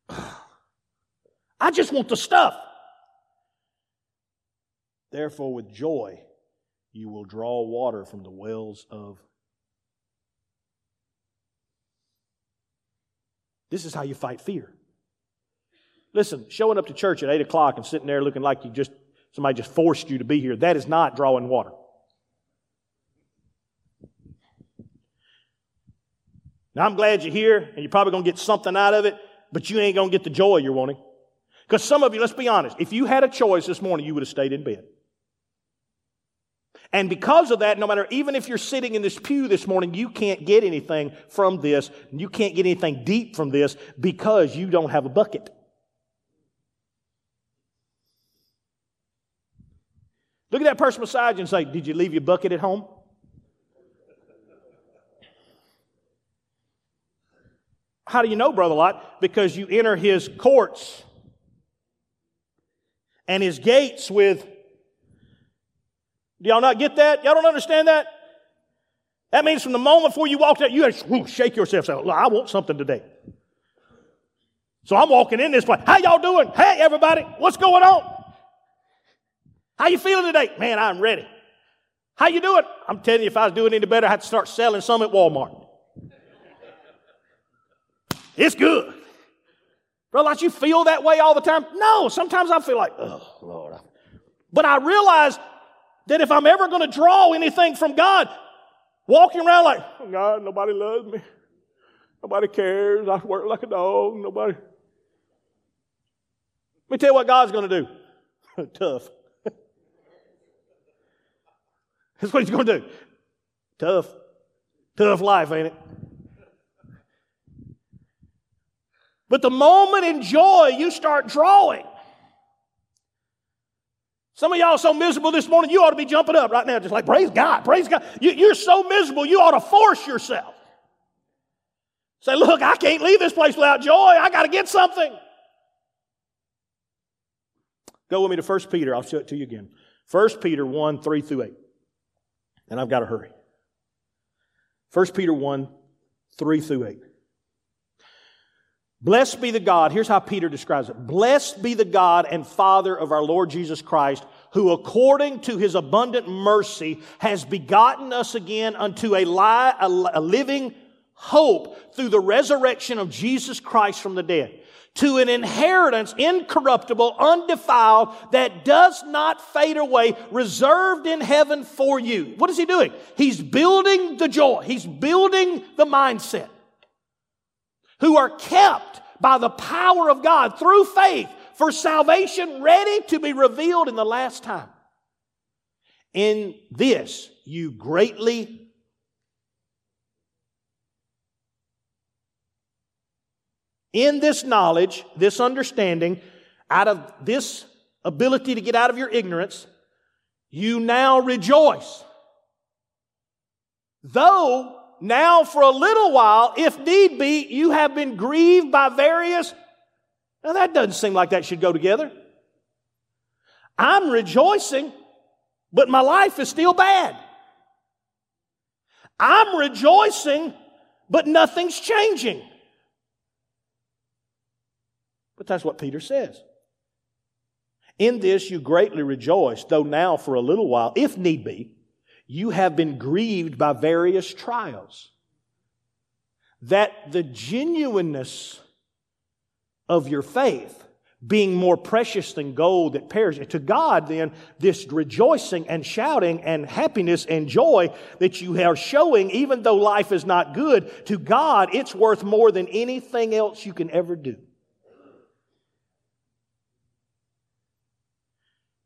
I just want the stuff. Therefore, with joy, you will draw water from the wells of. This is how you fight fear. Listen, showing up to church at 8 o'clock and sitting there looking like you just, somebody just forced you to be here, that is not drawing water. Now, I'm glad you're here, and you're probably going to get something out of it, but you ain't going to get the joy you're wanting. Because some of you, let's be honest, if you had a choice this morning, you would have stayed in bed. And because of that, no matter, even if you're sitting in this pew this morning, you can't get anything from this. And You can't get anything deep from this because you don't have a bucket. Look at that person beside you and say, Did you leave your bucket at home? How do you know, Brother Lott? Because you enter his courts and his gates with. Do y'all not get that? Y'all don't understand that? That means from the moment before you walked out, you have to shake yourself. Say, I want something today. So I'm walking in this place. How y'all doing? Hey, everybody, what's going on? How you feeling today? Man, I'm ready. How you doing? I'm telling you, if I was doing any better, I'd start selling some at Walmart. It's good. Brother, like you feel that way all the time? No, sometimes I feel like, oh, Lord. But I realize that if I'm ever going to draw anything from God, walking around like, oh, God, nobody loves me. Nobody cares. I work like a dog. Nobody. Let me tell you what God's going to do. Tough. That's what He's going to do. Tough. Tough life, ain't it? But the moment in joy you start drawing, some of y'all are so miserable this morning, you ought to be jumping up right now, just like, praise God, praise God. You, are so miserable, you ought to force yourself. Say, look, I can't leave this place without joy. I got to get something. Go with me to 1 Peter. I'll show it to you again. 1 Peter 1 3 through 8. And I've got to hurry. 1 Peter 1 3 through 8. Blessed be the God, here's how Peter describes it. Blessed be the God and Father of our Lord Jesus Christ, who according to his abundant mercy has begotten us again unto a, li- a living hope through the resurrection of Jesus Christ from the dead to an inheritance incorruptible, undefiled, that does not fade away, reserved in heaven for you. What is he doing? He's building the joy. He's building the mindset who are kept by the power of God through faith for salvation ready to be revealed in the last time. In this you greatly in this knowledge, this understanding, out of this ability to get out of your ignorance, you now rejoice. Though now for a little while, if need be, you have been grieved by various. Now that doesn't seem like that should go together. I'm rejoicing, but my life is still bad. I'm rejoicing, but nothing's changing. But that's what Peter says. In this you greatly rejoice, though now for a little while, if need be, you have been grieved by various trials. That the genuineness of your faith, being more precious than gold that perishes, to God then, this rejoicing and shouting and happiness and joy that you are showing, even though life is not good, to God, it's worth more than anything else you can ever do.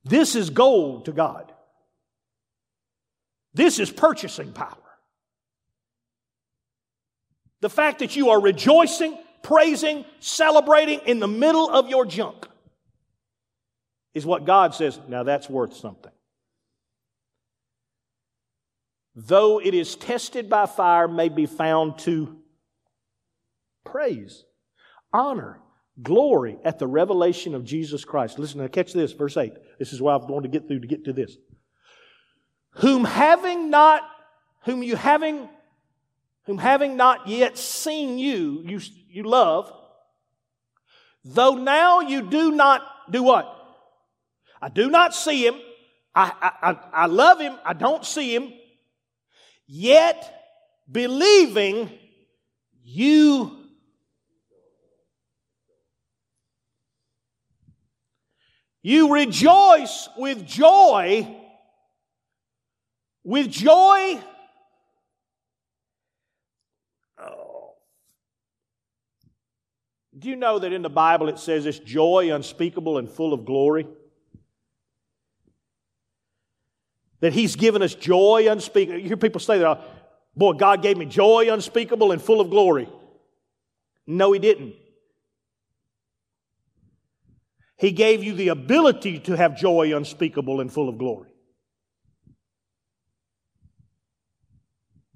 This is gold to God. This is purchasing power. The fact that you are rejoicing, praising, celebrating in the middle of your junk is what God says, now that's worth something. Though it is tested by fire, may be found to praise, honor, glory at the revelation of Jesus Christ. Listen, now catch this, verse 8. This is why I've going to get through to get to this whom having not, whom you having, whom having not yet seen you, you, you love, though now you do not do what? I do not see him. I, I, I love him. I don't see him. Yet, believing, you you rejoice with joy with joy, oh. do you know that in the Bible it says it's joy unspeakable and full of glory? That He's given us joy unspeakable. You hear people say that, oh, boy, God gave me joy unspeakable and full of glory. No, He didn't. He gave you the ability to have joy unspeakable and full of glory.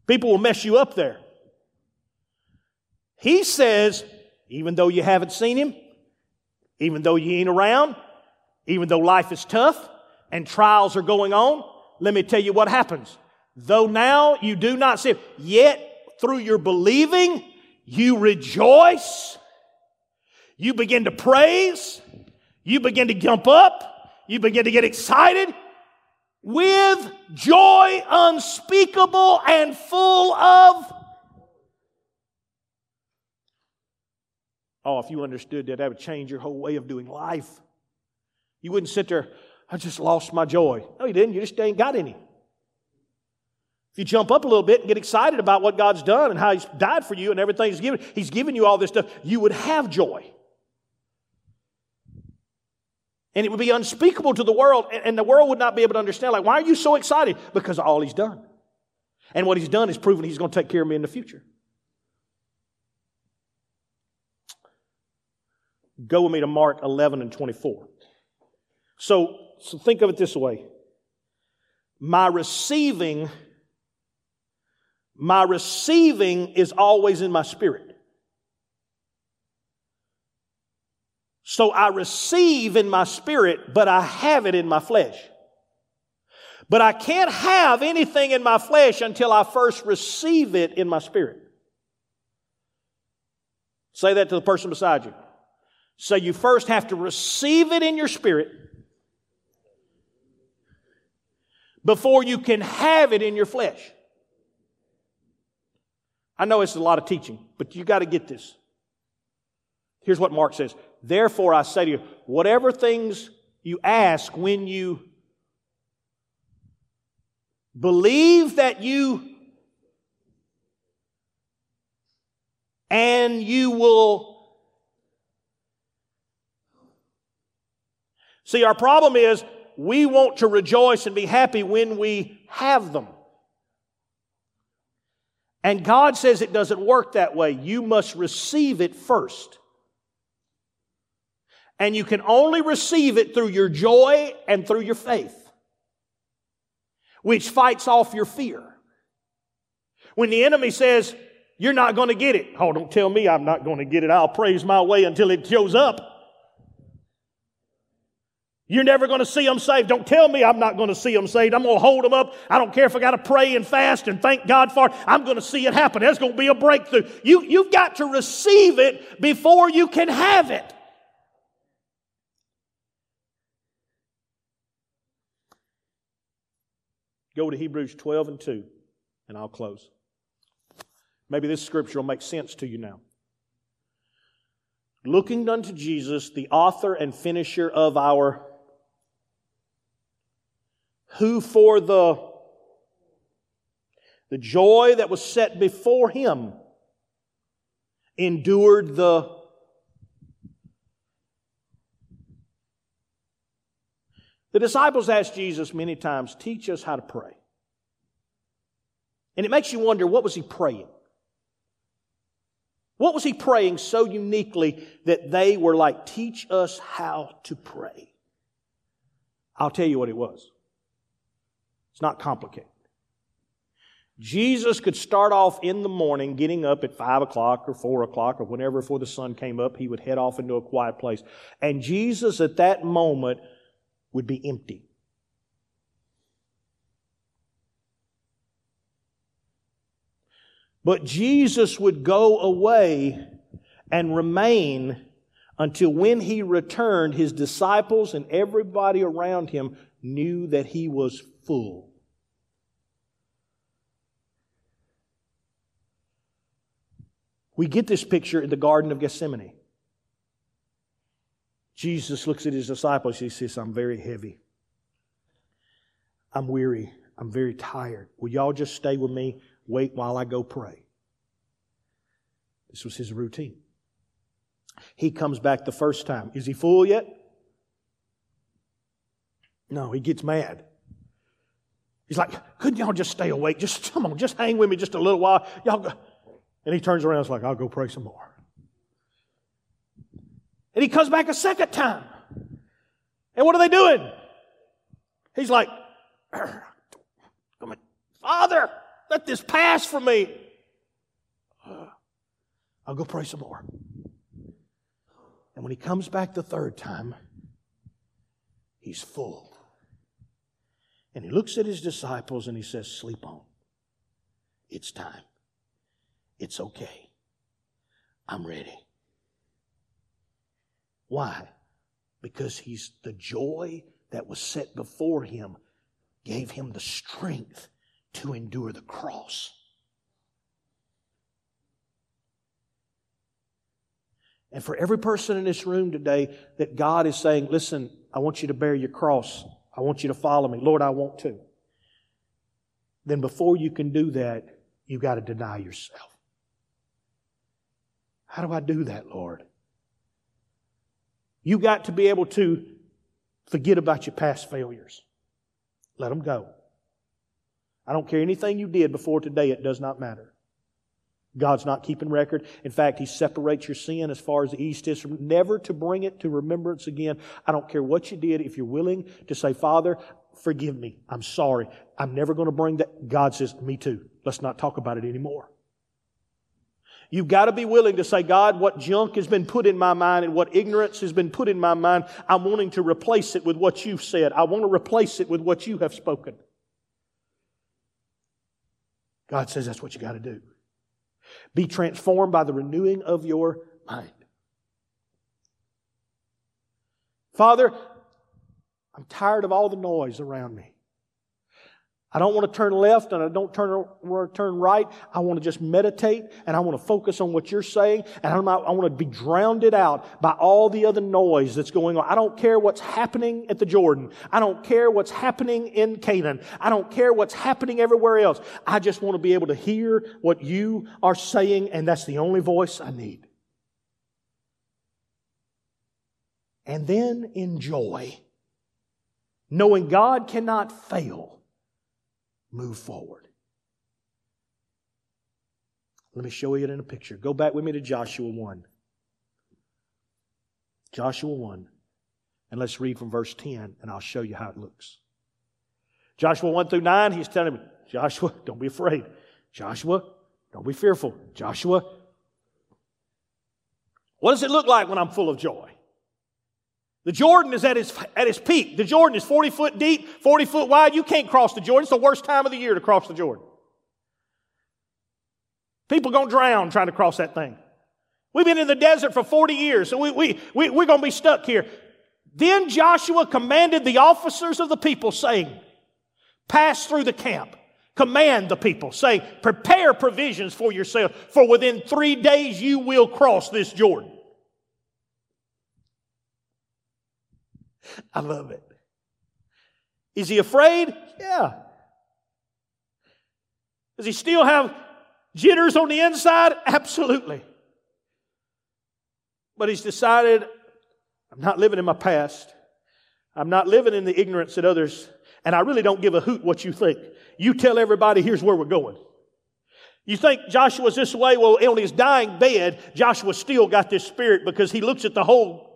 People will mess you up there. He says, even though you haven't seen him, even though you ain't around, even though life is tough and trials are going on, let me tell you what happens. Though now you do not see yet through your believing, you rejoice. You begin to praise you begin to jump up, you begin to get excited with joy unspeakable and full of. Oh, if you understood that, that would change your whole way of doing life. You wouldn't sit there, I just lost my joy. No, you didn't. You just ain't got any. If you jump up a little bit and get excited about what God's done and how He's died for you and everything He's given, He's given you all this stuff, you would have joy. And it would be unspeakable to the world, and the world would not be able to understand. Like, why are you so excited? Because all He's done. And what He's done is proven He's going to take care of me in the future. Go with me to Mark 11 and 24. So, so think of it this way my receiving my receiving is always in my spirit. So I receive in my spirit, but I have it in my flesh. But I can't have anything in my flesh until I first receive it in my spirit. Say that to the person beside you. So you first have to receive it in your spirit before you can have it in your flesh. I know it's a lot of teaching, but you got to get this. Here's what Mark says Therefore, I say to you, whatever things you ask when you believe that you and you will see our problem is we want to rejoice and be happy when we have them and God says it doesn't work that way. You must receive it first. And you can only receive it through your joy and through your faith, which fights off your fear. When the enemy says, You're not going to get it, oh, don't tell me I'm not going to get it. I'll praise my way until it shows up. You're never going to see them saved. Don't tell me I'm not going to see them saved. I'm going to hold them up. I don't care if I got to pray and fast and thank God for it. I'm going to see it happen. There's going to be a breakthrough. You, you've got to receive it before you can have it. Go to Hebrews 12 and 2, and I'll close. Maybe this scripture will make sense to you now. Looking unto Jesus, the author and finisher of our who for the, the joy that was set before him endured the The disciples asked Jesus many times, teach us how to pray. And it makes you wonder, what was he praying? What was he praying so uniquely that they were like, teach us how to pray? I'll tell you what it was. It's not complicated. Jesus could start off in the morning, getting up at five o'clock or four o'clock or whenever before the sun came up, he would head off into a quiet place. And Jesus at that moment would be empty. But Jesus would go away and remain until when he returned, his disciples and everybody around him knew that he was full. We get this picture in the Garden of Gethsemane. Jesus looks at his disciples. He says, I'm very heavy. I'm weary. I'm very tired. Will y'all just stay with me? Wait while I go pray. This was his routine. He comes back the first time. Is he full yet? No, he gets mad. He's like, couldn't y'all just stay awake? Just come on, just hang with me just a little while. Y'all go. And he turns around and is like, I'll go pray some more. And he comes back a second time. And what are they doing? He's like, Father, Let this pass from me. I'll go pray some more. And when he comes back the third time, he's full. And he looks at his disciples and he says, Sleep on. It's time. It's okay. I'm ready. Why? Because he's the joy that was set before him gave him the strength to endure the cross. And for every person in this room today that God is saying, listen, I want you to bear your cross. I want you to follow me. Lord, I want to. Then before you can do that, you've got to deny yourself. How do I do that, Lord? You got to be able to forget about your past failures. Let them go. I don't care anything you did before today, it does not matter. God's not keeping record. In fact, He separates your sin as far as the east is from never to bring it to remembrance again. I don't care what you did. If you're willing to say, Father, forgive me. I'm sorry. I'm never going to bring that. God says, me too. Let's not talk about it anymore. You've got to be willing to say, God, what junk has been put in my mind and what ignorance has been put in my mind, I'm wanting to replace it with what you've said. I want to replace it with what you have spoken. God says that's what you got to do. Be transformed by the renewing of your mind. Father, I'm tired of all the noise around me. I don't want to turn left and I don't turn, turn right. I want to just meditate and I want to focus on what you're saying and I'm I want to be drowned out by all the other noise that's going on. I don't care what's happening at the Jordan. I don't care what's happening in Canaan. I don't care what's happening everywhere else. I just want to be able to hear what you are saying and that's the only voice I need. And then enjoy knowing God cannot fail move forward. Let me show you it in a picture. Go back with me to Joshua 1. Joshua 1. And let's read from verse 10, and I'll show you how it looks. Joshua 1 through 9, he's telling me, Joshua, don't be afraid. Joshua, don't be fearful. Joshua, what does it look like when I'm full of joy? The Jordan is at its, at its peak. The Jordan is 40 foot deep, 40 foot wide. You can't cross the Jordan. It's the worst time of the year to cross the Jordan. People going to drown trying to cross that thing. We've been in the desert for 40 years, so we, we, we, we're going to be stuck here. Then Joshua commanded the officers of the people, saying, Pass through the camp. Command the people, saying, Prepare provisions for yourself, for within three days you will cross this Jordan. I love it. Is he afraid? Yeah. Does he still have jitters on the inside? Absolutely. But he's decided, I'm not living in my past. I'm not living in the ignorance that others, and I really don't give a hoot what you think. You tell everybody, here's where we're going. You think Joshua's this way? Well, on his dying bed, Joshua still got this spirit because he looks at the whole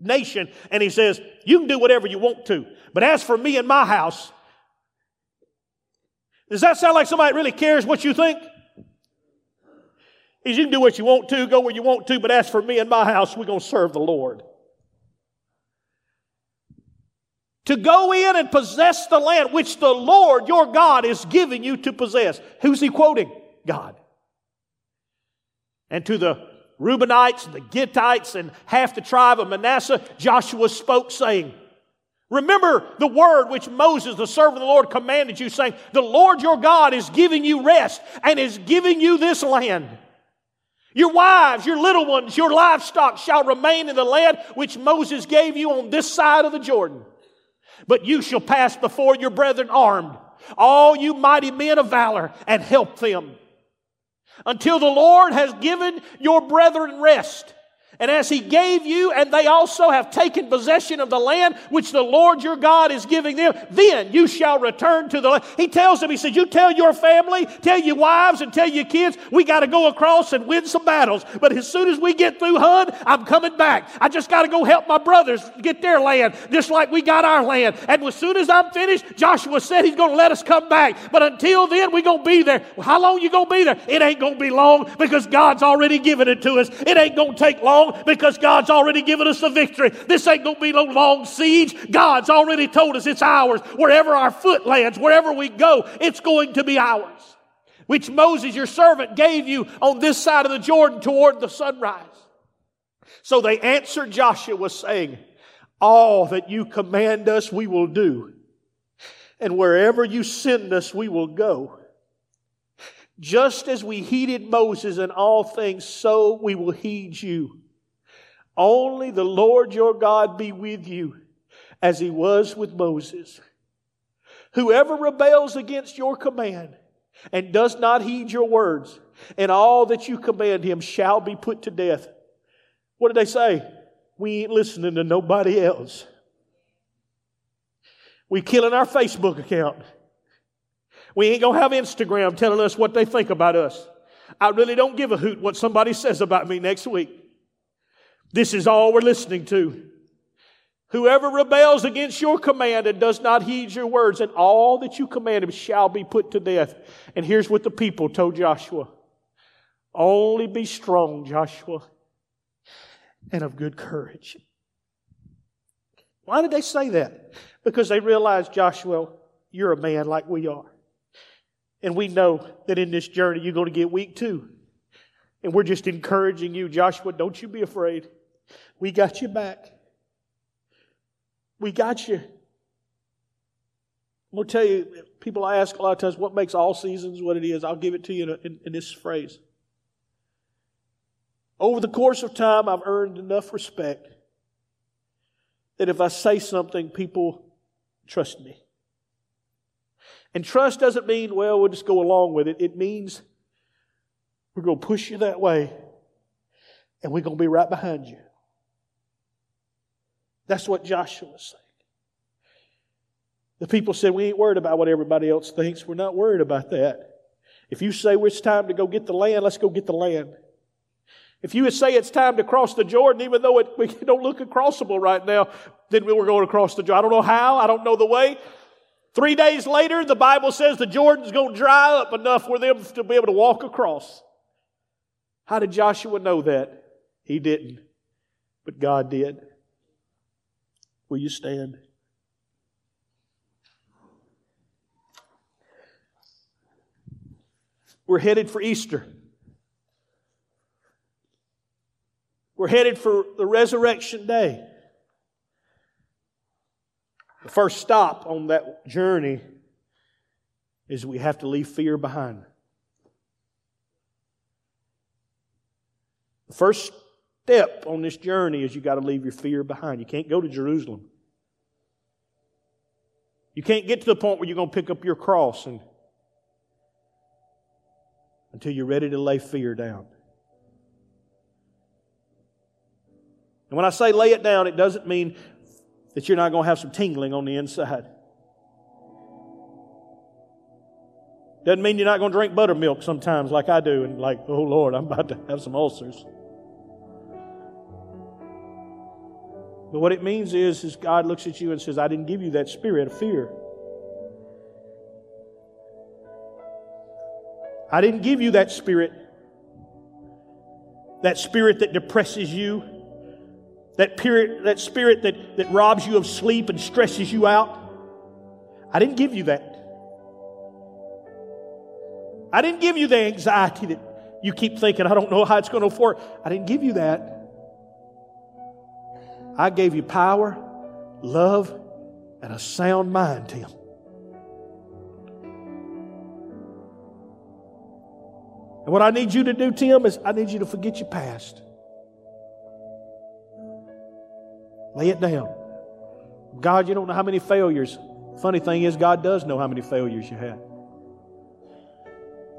nation and he says, You can do whatever you want to. But as for me and my house, does that sound like somebody really cares what you think? Is you can do what you want to, go where you want to, but as for me and my house, we're going to serve the Lord. To go in and possess the land which the Lord your God is giving you to possess. Who's he quoting? God. And to the Reubenites and the Gadites and half the tribe of Manasseh, Joshua spoke, saying, Remember the word which Moses, the servant of the Lord, commanded you, saying, The Lord your God is giving you rest and is giving you this land. Your wives, your little ones, your livestock shall remain in the land which Moses gave you on this side of the Jordan. But you shall pass before your brethren armed, all you mighty men of valor, and help them until the Lord has given your brethren rest And as he gave you, and they also have taken possession of the land which the Lord your God is giving them, then you shall return to the land. He tells them, he says, You tell your family, tell your wives, and tell your kids, we got to go across and win some battles. But as soon as we get through HUD, I'm coming back. I just got to go help my brothers get their land, just like we got our land. And as soon as I'm finished, Joshua said he's going to let us come back. But until then, we're going to be there. How long you going to be there? It ain't going to be long because God's already given it to us. It ain't going to take long long because God's already given us the victory. This ain't going to be no long siege. God's already told us it's ours. Wherever our foot lands, wherever we go, it's going to be ours. Which Moses, your servant, gave you on this side of the Jordan toward the sunrise. So they answered Joshua, saying, All that you command us, we will do. And wherever you send us, we will go. Just as we heeded Moses in all things, so we will heed you. Only the Lord your God be with you as he was with Moses. Whoever rebels against your command and does not heed your words and all that you command him shall be put to death. What did they say? We ain't listening to nobody else. We killing our Facebook account. We ain't gonna have Instagram telling us what they think about us. I really don't give a hoot what somebody says about me next week. This is all we're listening to. Whoever rebels against your command and does not heed your words, and all that you command him shall be put to death. And here's what the people told Joshua Only be strong, Joshua, and of good courage. Why did they say that? Because they realized, Joshua, you're a man like we are. And we know that in this journey you're going to get weak too. And we're just encouraging you, Joshua, don't you be afraid. We got you back. We got you. I'm going to tell you, people ask a lot of times, what makes all seasons what it is? I'll give it to you in, in, in this phrase. Over the course of time, I've earned enough respect that if I say something, people trust me. And trust doesn't mean, well, we'll just go along with it. It means we're going to push you that way and we're going to be right behind you. That's what Joshua saying. The people said, We ain't worried about what everybody else thinks. We're not worried about that. If you say it's time to go get the land, let's go get the land. If you would say it's time to cross the Jordan, even though it, we don't look crossable right now, then we were going to cross the Jordan. I don't know how, I don't know the way. Three days later, the Bible says the Jordan's going to dry up enough for them to be able to walk across. How did Joshua know that? He didn't, but God did. Will you stand? We're headed for Easter. We're headed for the resurrection day. The first stop on that journey is we have to leave fear behind. The first step on this journey is you got to leave your fear behind. You can't go to Jerusalem. You can't get to the point where you're going to pick up your cross and until you're ready to lay fear down. And when I say lay it down, it doesn't mean that you're not going to have some tingling on the inside. Doesn't mean you're not going to drink buttermilk sometimes like I do and like, oh Lord, I'm about to have some ulcers. But what it means is, is God looks at you and says, I didn't give you that spirit of fear. I didn't give you that spirit. That spirit that depresses you. That, that spirit that, that robs you of sleep and stresses you out. I didn't give you that. I didn't give you the anxiety that you keep thinking, I don't know how it's going to afford. I didn't give you that. I gave you power, love, and a sound mind, Tim. And what I need you to do, Tim, is I need you to forget your past. Lay it down. God, you don't know how many failures. Funny thing is, God does know how many failures you had.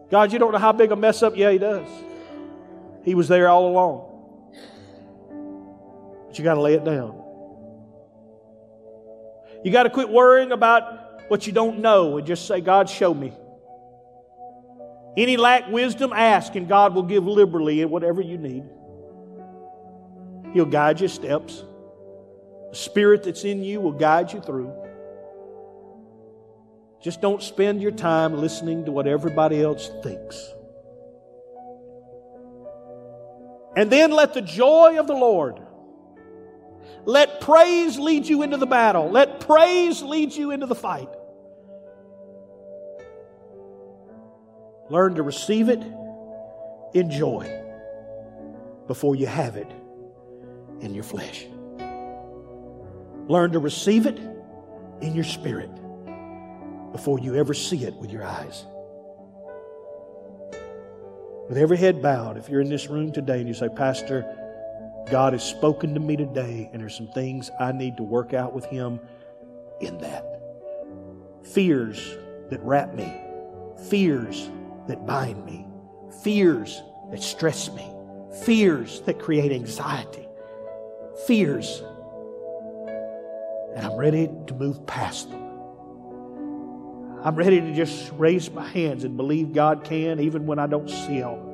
God, you don't know how big a mess up. Yeah, He does. He was there all along. You got to lay it down. You got to quit worrying about what you don't know and just say, God, show me. Any lack wisdom, ask, and God will give liberally in whatever you need. He'll guide your steps. The Spirit that's in you will guide you through. Just don't spend your time listening to what everybody else thinks. And then let the joy of the Lord, let praise lead you into the battle. Let praise lead you into the fight. Learn to receive it enjoy before you have it in your flesh. Learn to receive it in your spirit before you ever see it with your eyes. With every head bowed, if you're in this room today and you say, Pastor, God has spoken to me today, and there's some things I need to work out with Him in that. Fears that wrap me, fears that bind me, fears that stress me, fears that create anxiety, fears, and I'm ready to move past them. I'm ready to just raise my hands and believe God can even when I don't see it.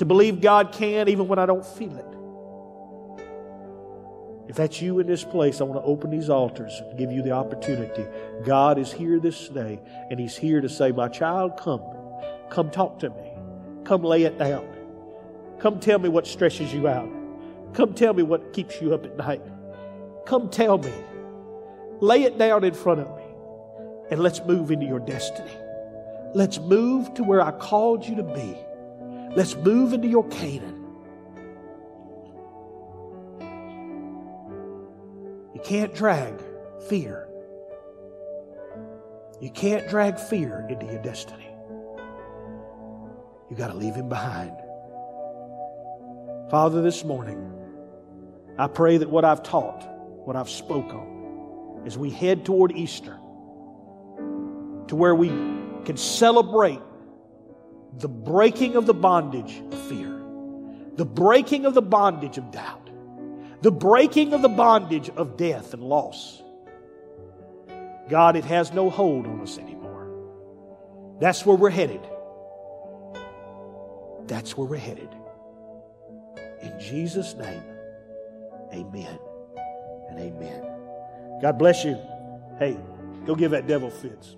To believe God can even when I don't feel it. If that's you in this place, I want to open these altars and give you the opportunity. God is here this day, and He's here to say, My child, come. Come talk to me. Come lay it down. Come tell me what stresses you out. Come tell me what keeps you up at night. Come tell me. Lay it down in front of me, and let's move into your destiny. Let's move to where I called you to be. Let's move into your Canaan. You can't drag fear. You can't drag fear into your destiny. You got to leave him behind. Father, this morning, I pray that what I've taught, what I've spoken, as we head toward Easter, to where we can celebrate the breaking of the bondage of fear, the breaking of the bondage of doubt, the breaking of the bondage of death and loss. God, it has no hold on us anymore. That's where we're headed. That's where we're headed. In Jesus' name, amen and amen. God bless you. Hey, go give that devil fits.